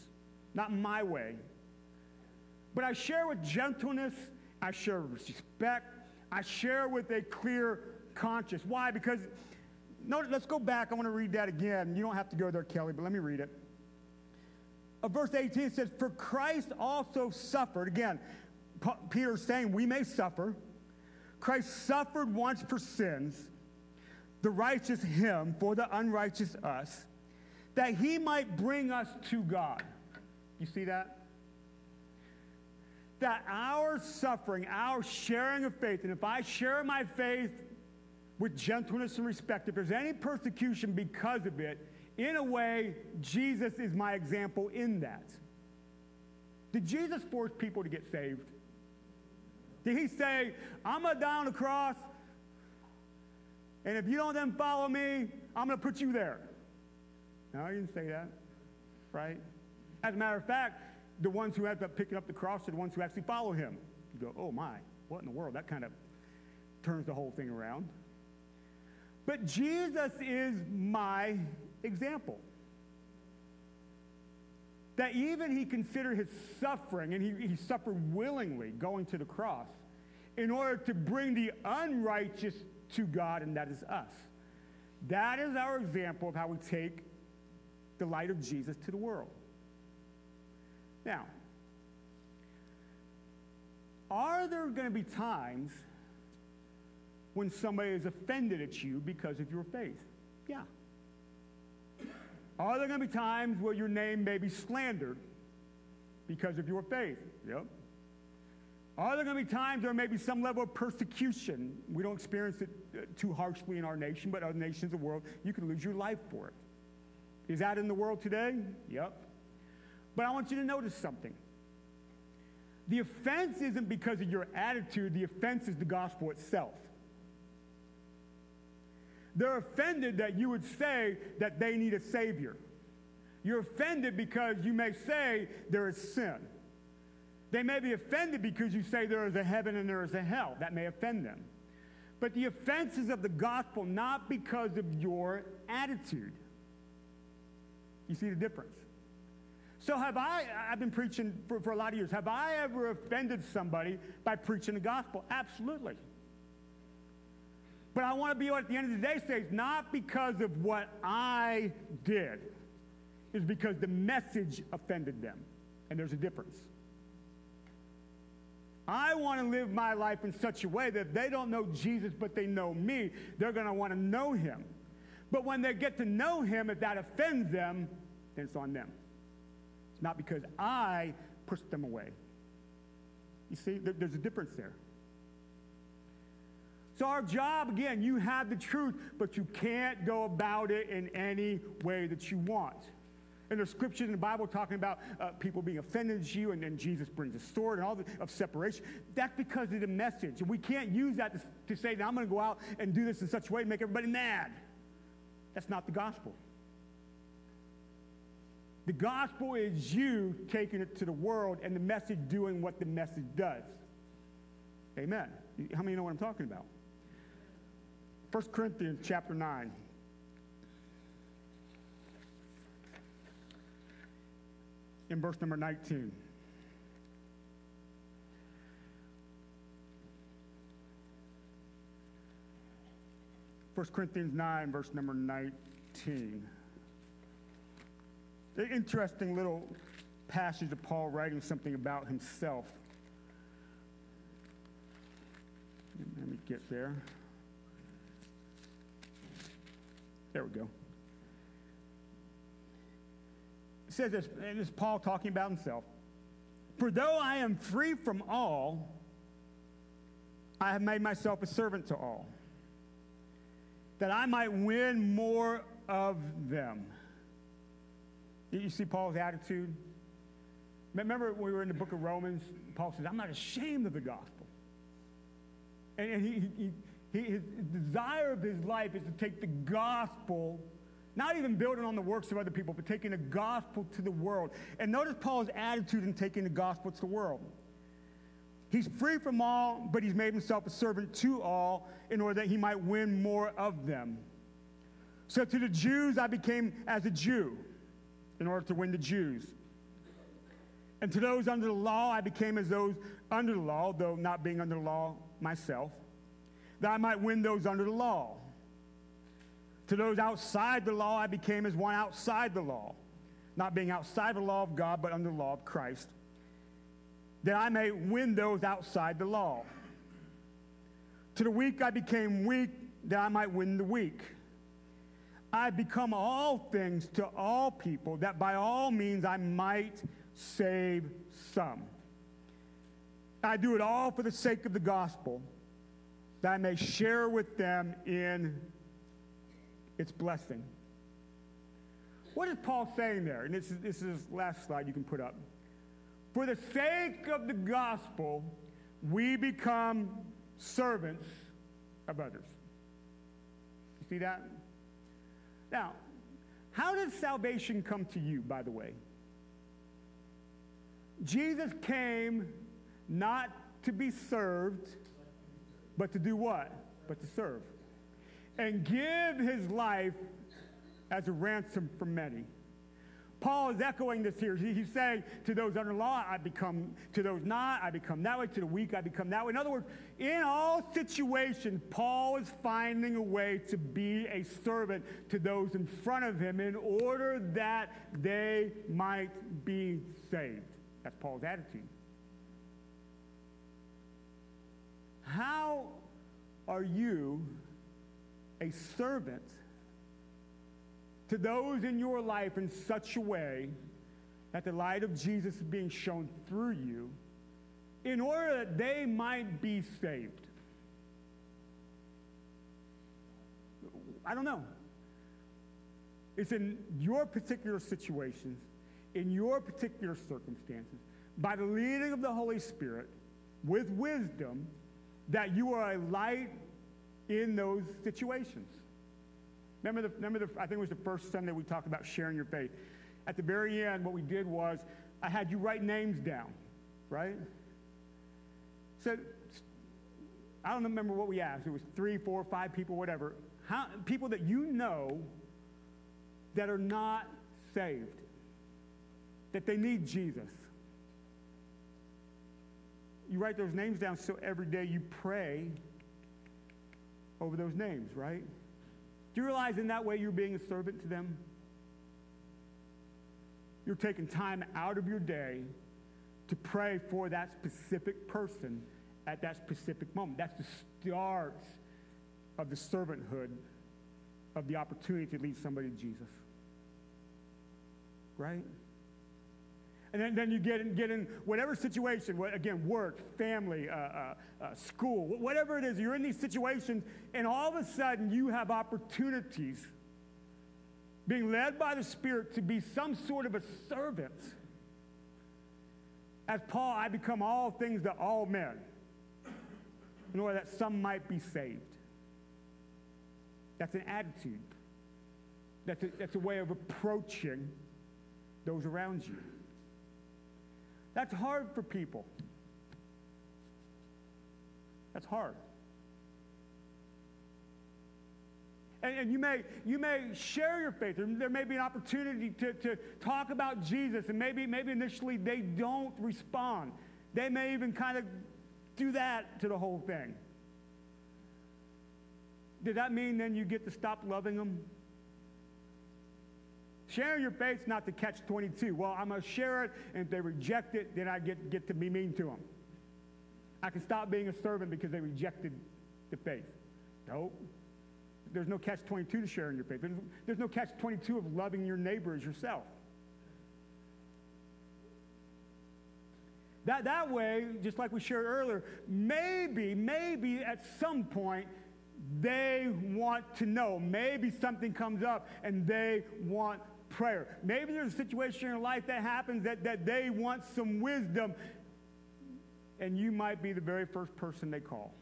not my way. But I share with gentleness, I share with respect, I share with a clear conscience. Why? Because, no, let's go back. I want to read that again. You don't have to go there, Kelly, but let me read it. Uh, verse 18 says, For Christ also suffered. Again, P- Peter's saying we may suffer. Christ suffered once for sins, the righteous him for the unrighteous us, that he might bring us to God. You see that? That our suffering, our sharing of faith, and if I share my faith with gentleness and respect, if there's any persecution because of it, in a way, Jesus is my example in that. Did Jesus force people to get saved? Did he say, I'm going to die on the cross, and if you don't then follow me, I'm going to put you there? No, he didn't say that, right? As a matter of fact, the ones who end up picking up the cross are the ones who actually follow him. You go, oh my, what in the world? That kind of turns the whole thing around. But Jesus is my example. That even he considered his suffering, and he, he suffered willingly going to the cross, in order to bring the unrighteous to God, and that is us. That is our example of how we take the light of Jesus to the world. Now, are there going to be times when somebody is offended at you because of your faith? Yeah. Are there going to be times where your name may be slandered because of your faith. Yep. Are there going to be times there may be some level of persecution? We don't experience it uh, too harshly in our nation, but other nations of the world, you can lose your life for it. Is that in the world today? Yep. But I want you to notice something. The offense isn't because of your attitude, the offense is the gospel itself. They're offended that you would say that they need a Savior. You're offended because you may say there is sin. They may be offended because you say there is a heaven and there is a hell. That may offend them. But the offense is of the gospel, not because of your attitude. You see the difference? So have I, I've been preaching for, for a lot of years. Have I ever offended somebody by preaching the gospel? Absolutely. But I want to be at the end of the day say it's not because of what I did. It's because the message offended them. And there's a difference. I want to live my life in such a way that if they don't know Jesus, but they know me, they're going to want to know him. But when they get to know him, if that offends them, then it's on them. Not because I pushed them away. You see, there's a difference there. So, our job, again, you have the truth, but you can't go about it in any way that you want. And there's scriptures in the Bible talking about uh, people being offended at you, and then Jesus brings a sword and all the, of separation. That's because of the message. And we can't use that to, to say, now I'm going to go out and do this in such a way to make everybody mad. That's not the gospel. The gospel is you taking it to the world and the message doing what the message does. Amen. How many know what I'm talking about? 1 Corinthians chapter 9. In verse number 19. First Corinthians 9, verse number 19. An interesting little passage of Paul writing something about himself. Let me get there. There we go. It says this, and this is Paul talking about himself. For though I am free from all, I have made myself a servant to all, that I might win more of them. You see Paul's attitude? Remember when we were in the book of Romans, Paul says, I'm not ashamed of the gospel. And he, he, he, his desire of his life is to take the gospel, not even building on the works of other people, but taking the gospel to the world. And notice Paul's attitude in taking the gospel to the world. He's free from all, but he's made himself a servant to all in order that he might win more of them. So to the Jews, I became as a Jew in order to win the Jews. And to those under the law, I became as those under the law, though not being under the law myself that I might win those under the law. To those outside the law, I became as one outside the law, not being outside the law of God, but under the law of Christ, that I may win those outside the law. To the weak, I became weak, that I might win the weak. I become all things to all people, that by all means I might save some. I do it all for the sake of the gospel that I may share with them in its blessing. What is Paul saying there? And this is, this is last slide you can put up. For the sake of the gospel, we become servants of others. You see that? Now, how does salvation come to you, by the way? Jesus came not to be served, but to do what? But to serve. And give his life as a ransom for many. Paul is echoing this here. He's saying to those under law, I become, to those not, I become that way. To the weak, I become that way. In other words, in all situations, Paul is finding a way to be a servant to those in front of him in order that they might be saved. That's Paul's attitude. How are you a servant to those in your life in such a way that the light of Jesus is being shown through you in order that they might be saved. I don't know. It's in your particular situations, in your particular circumstances, by the leading of the Holy Spirit, with wisdom, that you are a light in those situations. Remember, the, remember the, I think it was the first Sunday we talked about sharing your faith. At the very end, what we did was I had you write names down, right? So I don't remember what we asked. It was three, four, five people, whatever. How, people that you know that are not saved, that they need Jesus. You write those names down so every day you pray over those names, right? You realize in that way you're being a servant to them? You're taking time out of your day to pray for that specific person at that specific moment. That's the start of the servanthood of the opportunity to lead somebody to Jesus. Right? And then, then you get in, get in whatever situation, again, work, family, uh, uh, uh, school, whatever it is, you're in these situations, and all of a sudden you have opportunities being led by the Spirit to be some sort of a servant. As Paul, I become all things to all men, in order that some might be saved. That's an attitude. That's a, that's a way of approaching those around you. That's hard for people. That's hard. And, and, you, may, you may share your faith. There, there may be an opportunity to, to talk about Jesus, and maybe, maybe initially they don't respond. They may even kind of do that to the whole thing. Did that mean then you get to stop loving them? Sharing your faith not to catch 22. Well, I'm going to share it, and if they reject it, then I get, get to be mean to them. I can stop being a servant because they rejected the faith. Nope. There's no catch 22 to sharing your faith. There's, there's no catch 22 of loving your neighbor as yourself. That, that way, just like we shared earlier, maybe, maybe at some point they want to know. Maybe something comes up and they want prayer. Maybe there's a situation in life that happens that, that they want some wisdom, and you might be the very first person they call.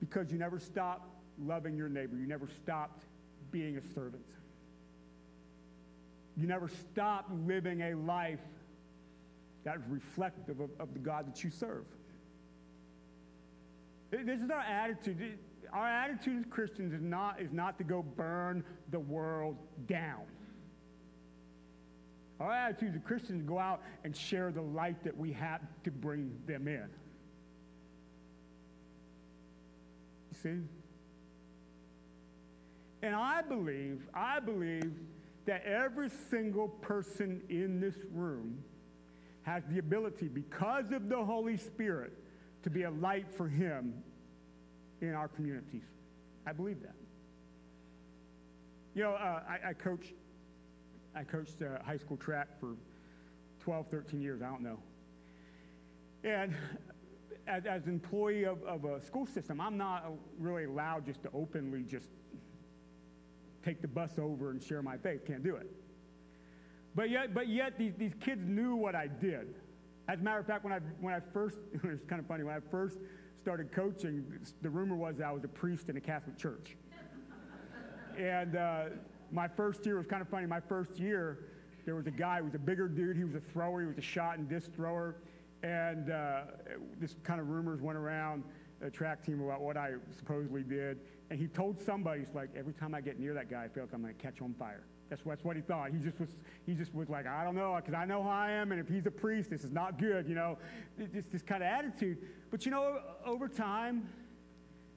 Because you never stopped loving your neighbor, you never stopped being a servant. You never stopped living a life that is reflective of, of the God that you serve. This is our attitude our attitude as Christians is not, is not to go burn the world down. Our attitude as Christians is go out and share the light that we have to bring them in. You see? And I believe, I believe that every single person in this room has the ability, because of the Holy Spirit, to be a light for Him in our communities. I believe that. You know, uh, I, I coached, I coached uh, high school track for 12, 13 years, I don't know. And as, an employee of, of a school system, I'm not really allowed just to openly just take the bus over and share my faith. Can't do it. But yet, but yet these, these kids knew what I did. As a matter of fact, when I, when I first, it's kind of funny, when I first started coaching, the rumor was that I was a priest in a Catholic church. and uh, my first year was kind of funny. My first year, there was a guy who was a bigger dude. He was a thrower. He was a shot and disc thrower. And uh, this kind of rumors went around the track team about what I supposedly did. And he told somebody, he's like, every time I get near that guy, I feel like I'm going to catch on fire. That's, that's what he thought. He just was, he just was like, I don't know, because I know who I am, and if he's a priest, this is not good, you know, just this kind of attitude. But you know, over time,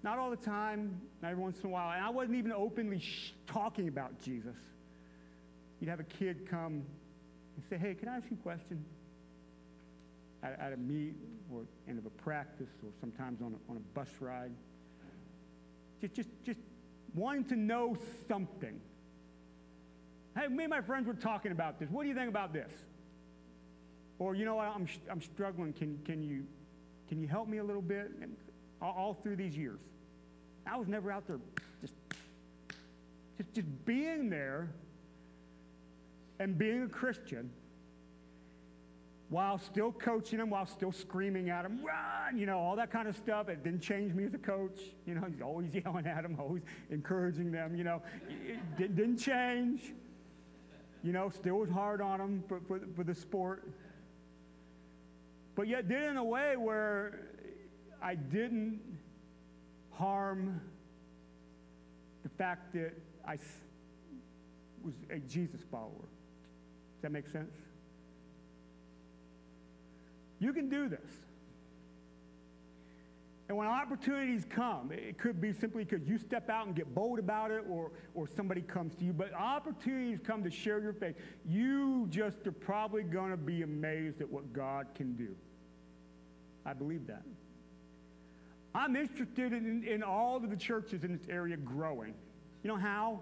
not all the time, not every once in a while, and I wasn't even openly sh- talking about Jesus. You'd have a kid come and say, Hey, can I ask you a question? At, at a meet or end of a practice or sometimes on a, on a bus ride. Just, just, just wanting to know something. Hey, me and my friends were talking about this. What do you think about this? Or, you know what, I'm, I'm struggling. Can, can, you, can you help me a little bit? And all, all through these years. I was never out there just, just, just being there and being a Christian while still coaching him, while still screaming at him, run, you know, all that kind of stuff. It didn't change me as a coach. You know, he's always yelling at them, always encouraging them, you know. It didn't change. You know, still was hard on him for, for, for the sport. But yet did it in a way where I didn't harm the fact that I was a Jesus follower. Does that make sense? You can do this. And when opportunities come, it could be simply because you step out and get bold about it or, or somebody comes to you, but opportunities come to share your faith. You just are probably going to be amazed at what God can do. I believe that. I'm interested in, in all of the churches in this area growing. You know how?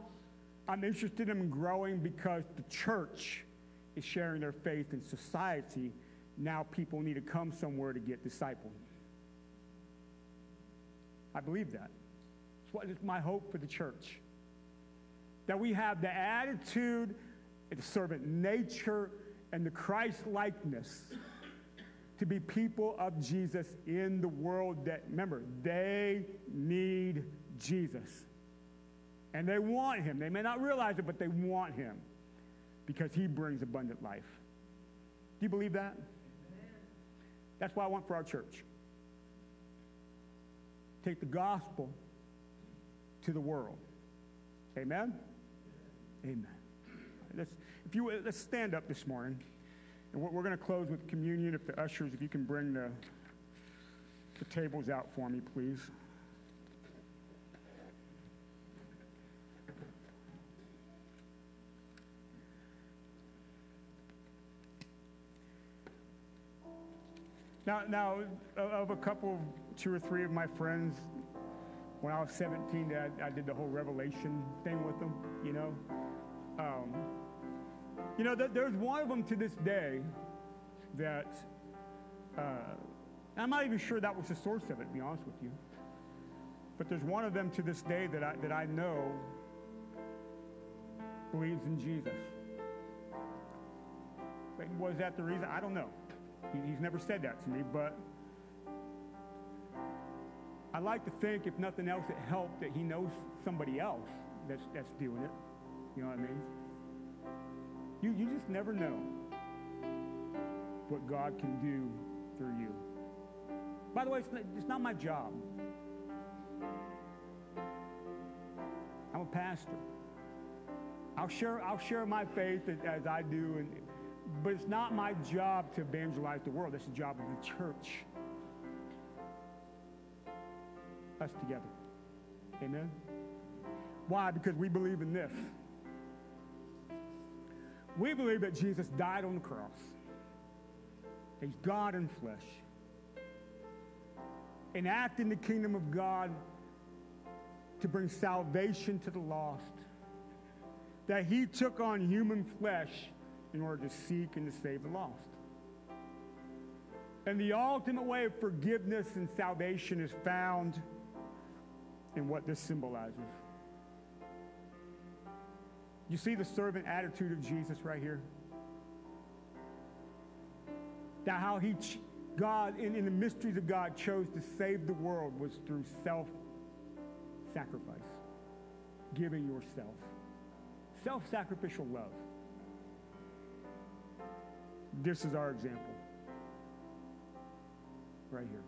I'm interested in growing because the church is sharing their faith in society. Now people need to come somewhere to get discipled. I believe that. It's my hope for the church. That we have the attitude, the servant nature, and the Christ likeness to be people of Jesus in the world that, remember, they need Jesus. And they want him. They may not realize it, but they want him because he brings abundant life. Do you believe that? That's what I want for our church. Take the gospel to the world. Amen? Amen. Let's, if you, let's stand up this morning. And we're going to close with communion. If the ushers, if you can bring the, the tables out for me, please. Now, now, of a couple, two or three of my friends, when I was 17, I, I did the whole revelation thing with them, you know. Um, you know, there's one of them to this day that uh, I'm not even sure that was the source of it, to be honest with you. But there's one of them to this day that I, that I know believes in Jesus. Was that the reason? I don't know. He, he's never said that to me, but I like to think, if nothing else, it helped that he knows somebody else that's, that's doing it. You know what I mean? You, you just never know what God can do through you. By the way, it's not, it's not my job. I'm a pastor. I'll share, I'll share my faith as I do, and, but it's not my job to evangelize the world. That's the job of the church. Us together. Amen? Why? Because we believe in this. We believe that Jesus died on the cross. He's God in flesh. Enacting the kingdom of God to bring salvation to the lost. That he took on human flesh in order to seek and to save the lost. And the ultimate way of forgiveness and salvation is found in what this symbolizes. You see the servant attitude of Jesus right here? That how he, God, in, in the mysteries of God, chose to save the world was through self sacrifice, giving yourself. Self sacrificial love. This is our example. Right here.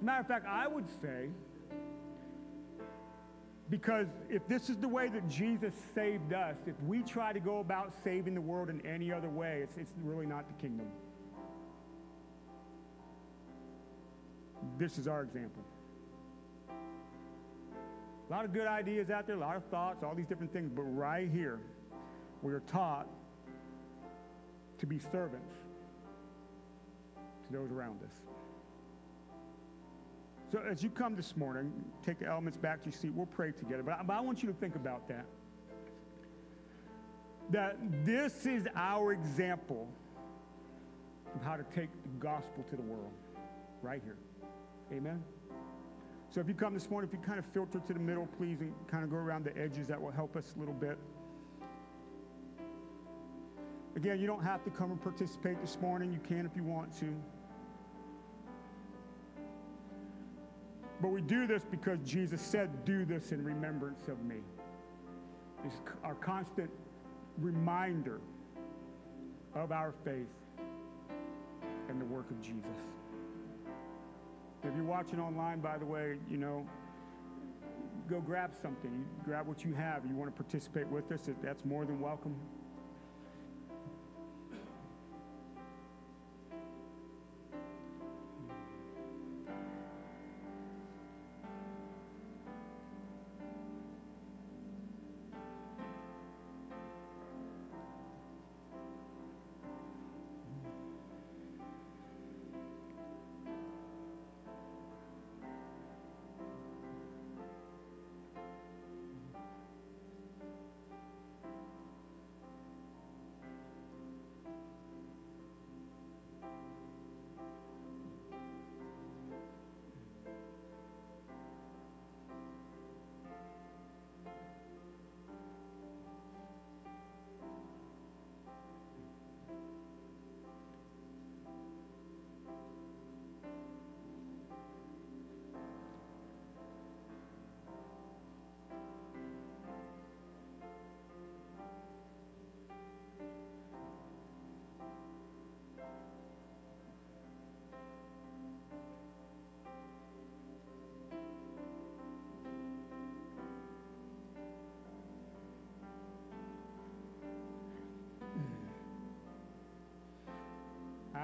Matter of fact, I would say because if this is the way that Jesus saved us, if we try to go about saving the world in any other way, it's, it's really not the kingdom. This is our example. A lot of good ideas out there, a lot of thoughts, all these different things, but right here, we are taught to be servants to those around us. So as you come this morning, take the elements back to your seat. We'll pray together. But I, but I want you to think about that. That this is our example of how to take the gospel to the world, right here. Amen. So if you come this morning, if you kind of filter to the middle, please, and kind of go around the edges, that will help us a little bit. Again, you don't have to come and participate this morning. You can if you want to. But we do this because Jesus said, Do this in remembrance of me. It's our constant reminder of our faith and the work of Jesus. If you're watching online, by the way, you know, go grab something. Grab what you have. You want to participate with us, that's more than welcome.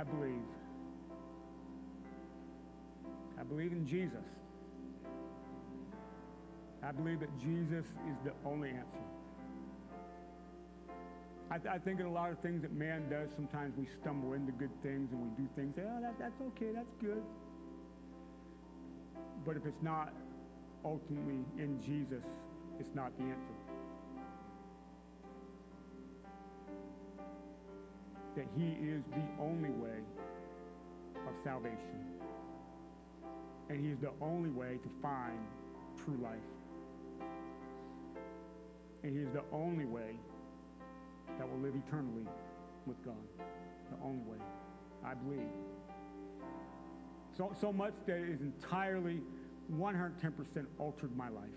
I believe. I believe in Jesus. I believe that Jesus is the only answer. I, th- I, think in a lot of things that man does, sometimes we stumble into good things and we do things, oh, that, that's okay, that's good. But if it's not ultimately in Jesus, it's not the answer. That he is the only way of salvation. And he is the only way to find true life. And he is the only way that will live eternally with God. The only way, I believe. So, so much that is entirely 110% altered my life,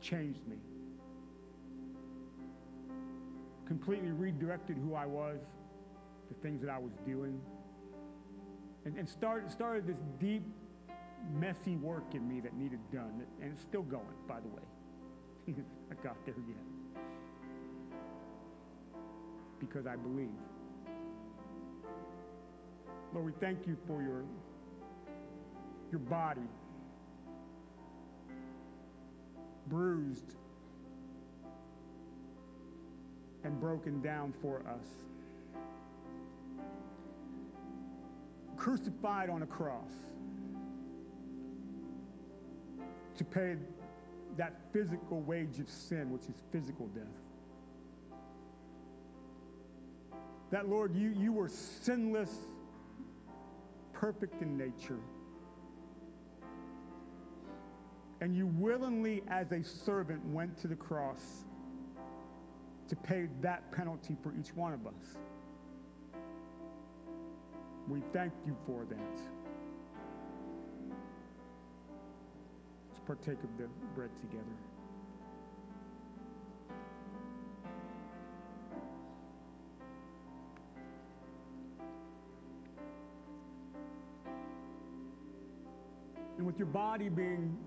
changed me completely redirected who I was, the things that I was doing, and, and started, started this deep, messy work in me that needed done. And it's still going, by the way. I got there yet. Because I believe. Lord, we thank you for your, your body bruised and broken down for us. Crucified on a cross to pay that physical wage of sin, which is physical death. That, Lord, you, you were sinless, perfect in nature. And you willingly, as a servant, went to the cross to pay that penalty for each one of us. We thank you for that. Let's partake of the bread together. And with your body being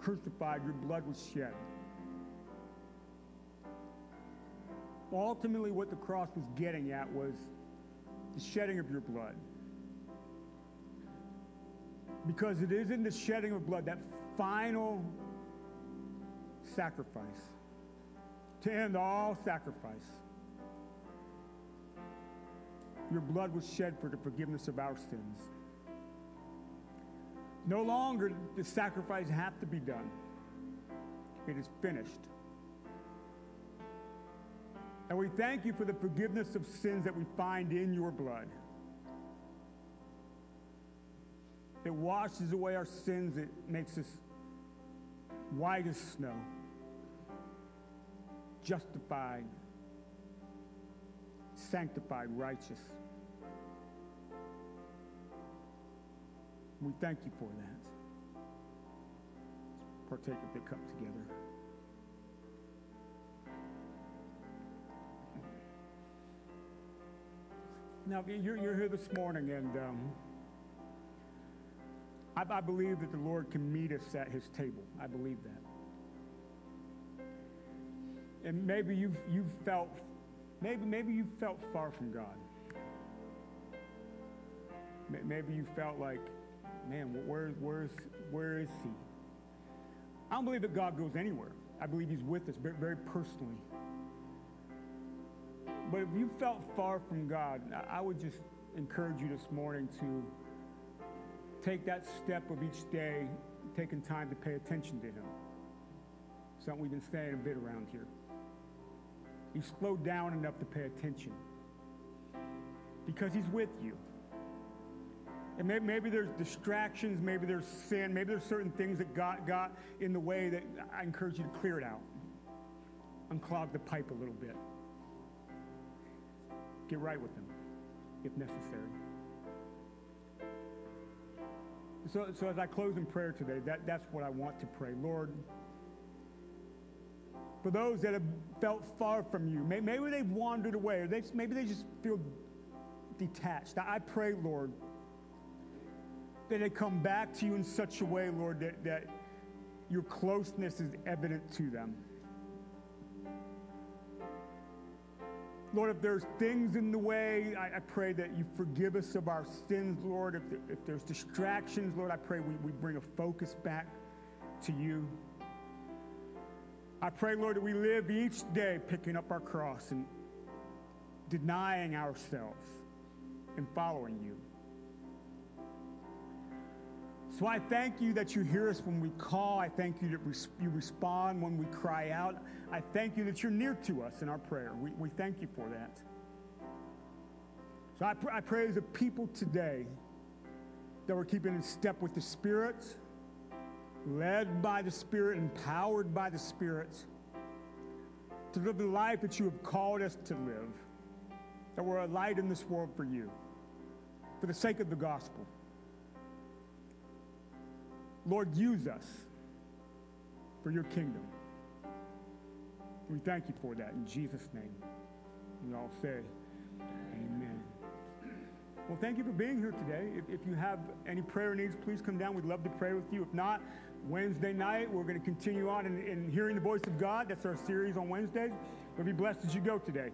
crucified, your blood was shed. Ultimately what the cross was getting at was the shedding of your blood. Because it is in the shedding of blood, that final sacrifice, to end all sacrifice. Your blood was shed for the forgiveness of our sins. No longer does sacrifice have to be done. It is finished. And we thank you for the forgiveness of sins that we find in your blood. It washes away our sins, it makes us white as snow, justified, sanctified, righteous. We thank you for that. Partake of the cup together. Now, you're, you're here this morning, and um, I, I believe that the Lord can meet us at his table. I believe that. And maybe you've, you've felt, maybe, maybe you felt far from God. Maybe you felt like, man, where, where's, where is he? I don't believe that God goes anywhere. I believe he's with us very, very personally. But if you felt far from God, I would just encourage you this morning to take that step of each day, taking time to pay attention to Him. Something we've been saying a bit around here. You slow down enough to pay attention because He's with you. And maybe, maybe, there's distractions, maybe there's sin, maybe there's certain things that got, got in the way that I encourage you to clear it out. Unclog the pipe a little bit. Get right with Him if necessary. So, so as I close in prayer today, that, that's what I want to pray. Lord, for those that have felt far from you, maybe they've wandered away, or they, maybe they just feel detached. I pray, Lord, that they come back to you in such a way, Lord, that, that your closeness is evident to them. Lord, if there's things in the way, I, I, pray that you forgive us of our sins, Lord. If, there, if there's distractions, Lord, I pray we, we bring a focus back to you. I pray, Lord, that we live each day picking up our cross and denying ourselves and following you. So I thank you that you hear us when we call. I thank you that you respond when we cry out. I thank you that you're near to us in our prayer. We, we thank you for that. So I, pr- I pray as a people today that we're keeping in step with the Spirit, led by the Spirit, empowered by the Spirit, to live the life that you have called us to live, that we're a light in this world for you, for the sake of the gospel. Lord, use us for your kingdom. We thank you for that in Jesus' name. We all say, Amen. Well, thank you for being here today. If, if, you have any prayer needs, please come down. We'd love to pray with you. If not, Wednesday night, we're going to continue on in, in hearing the voice of God. That's our series on Wednesdays. But be blessed as you go today.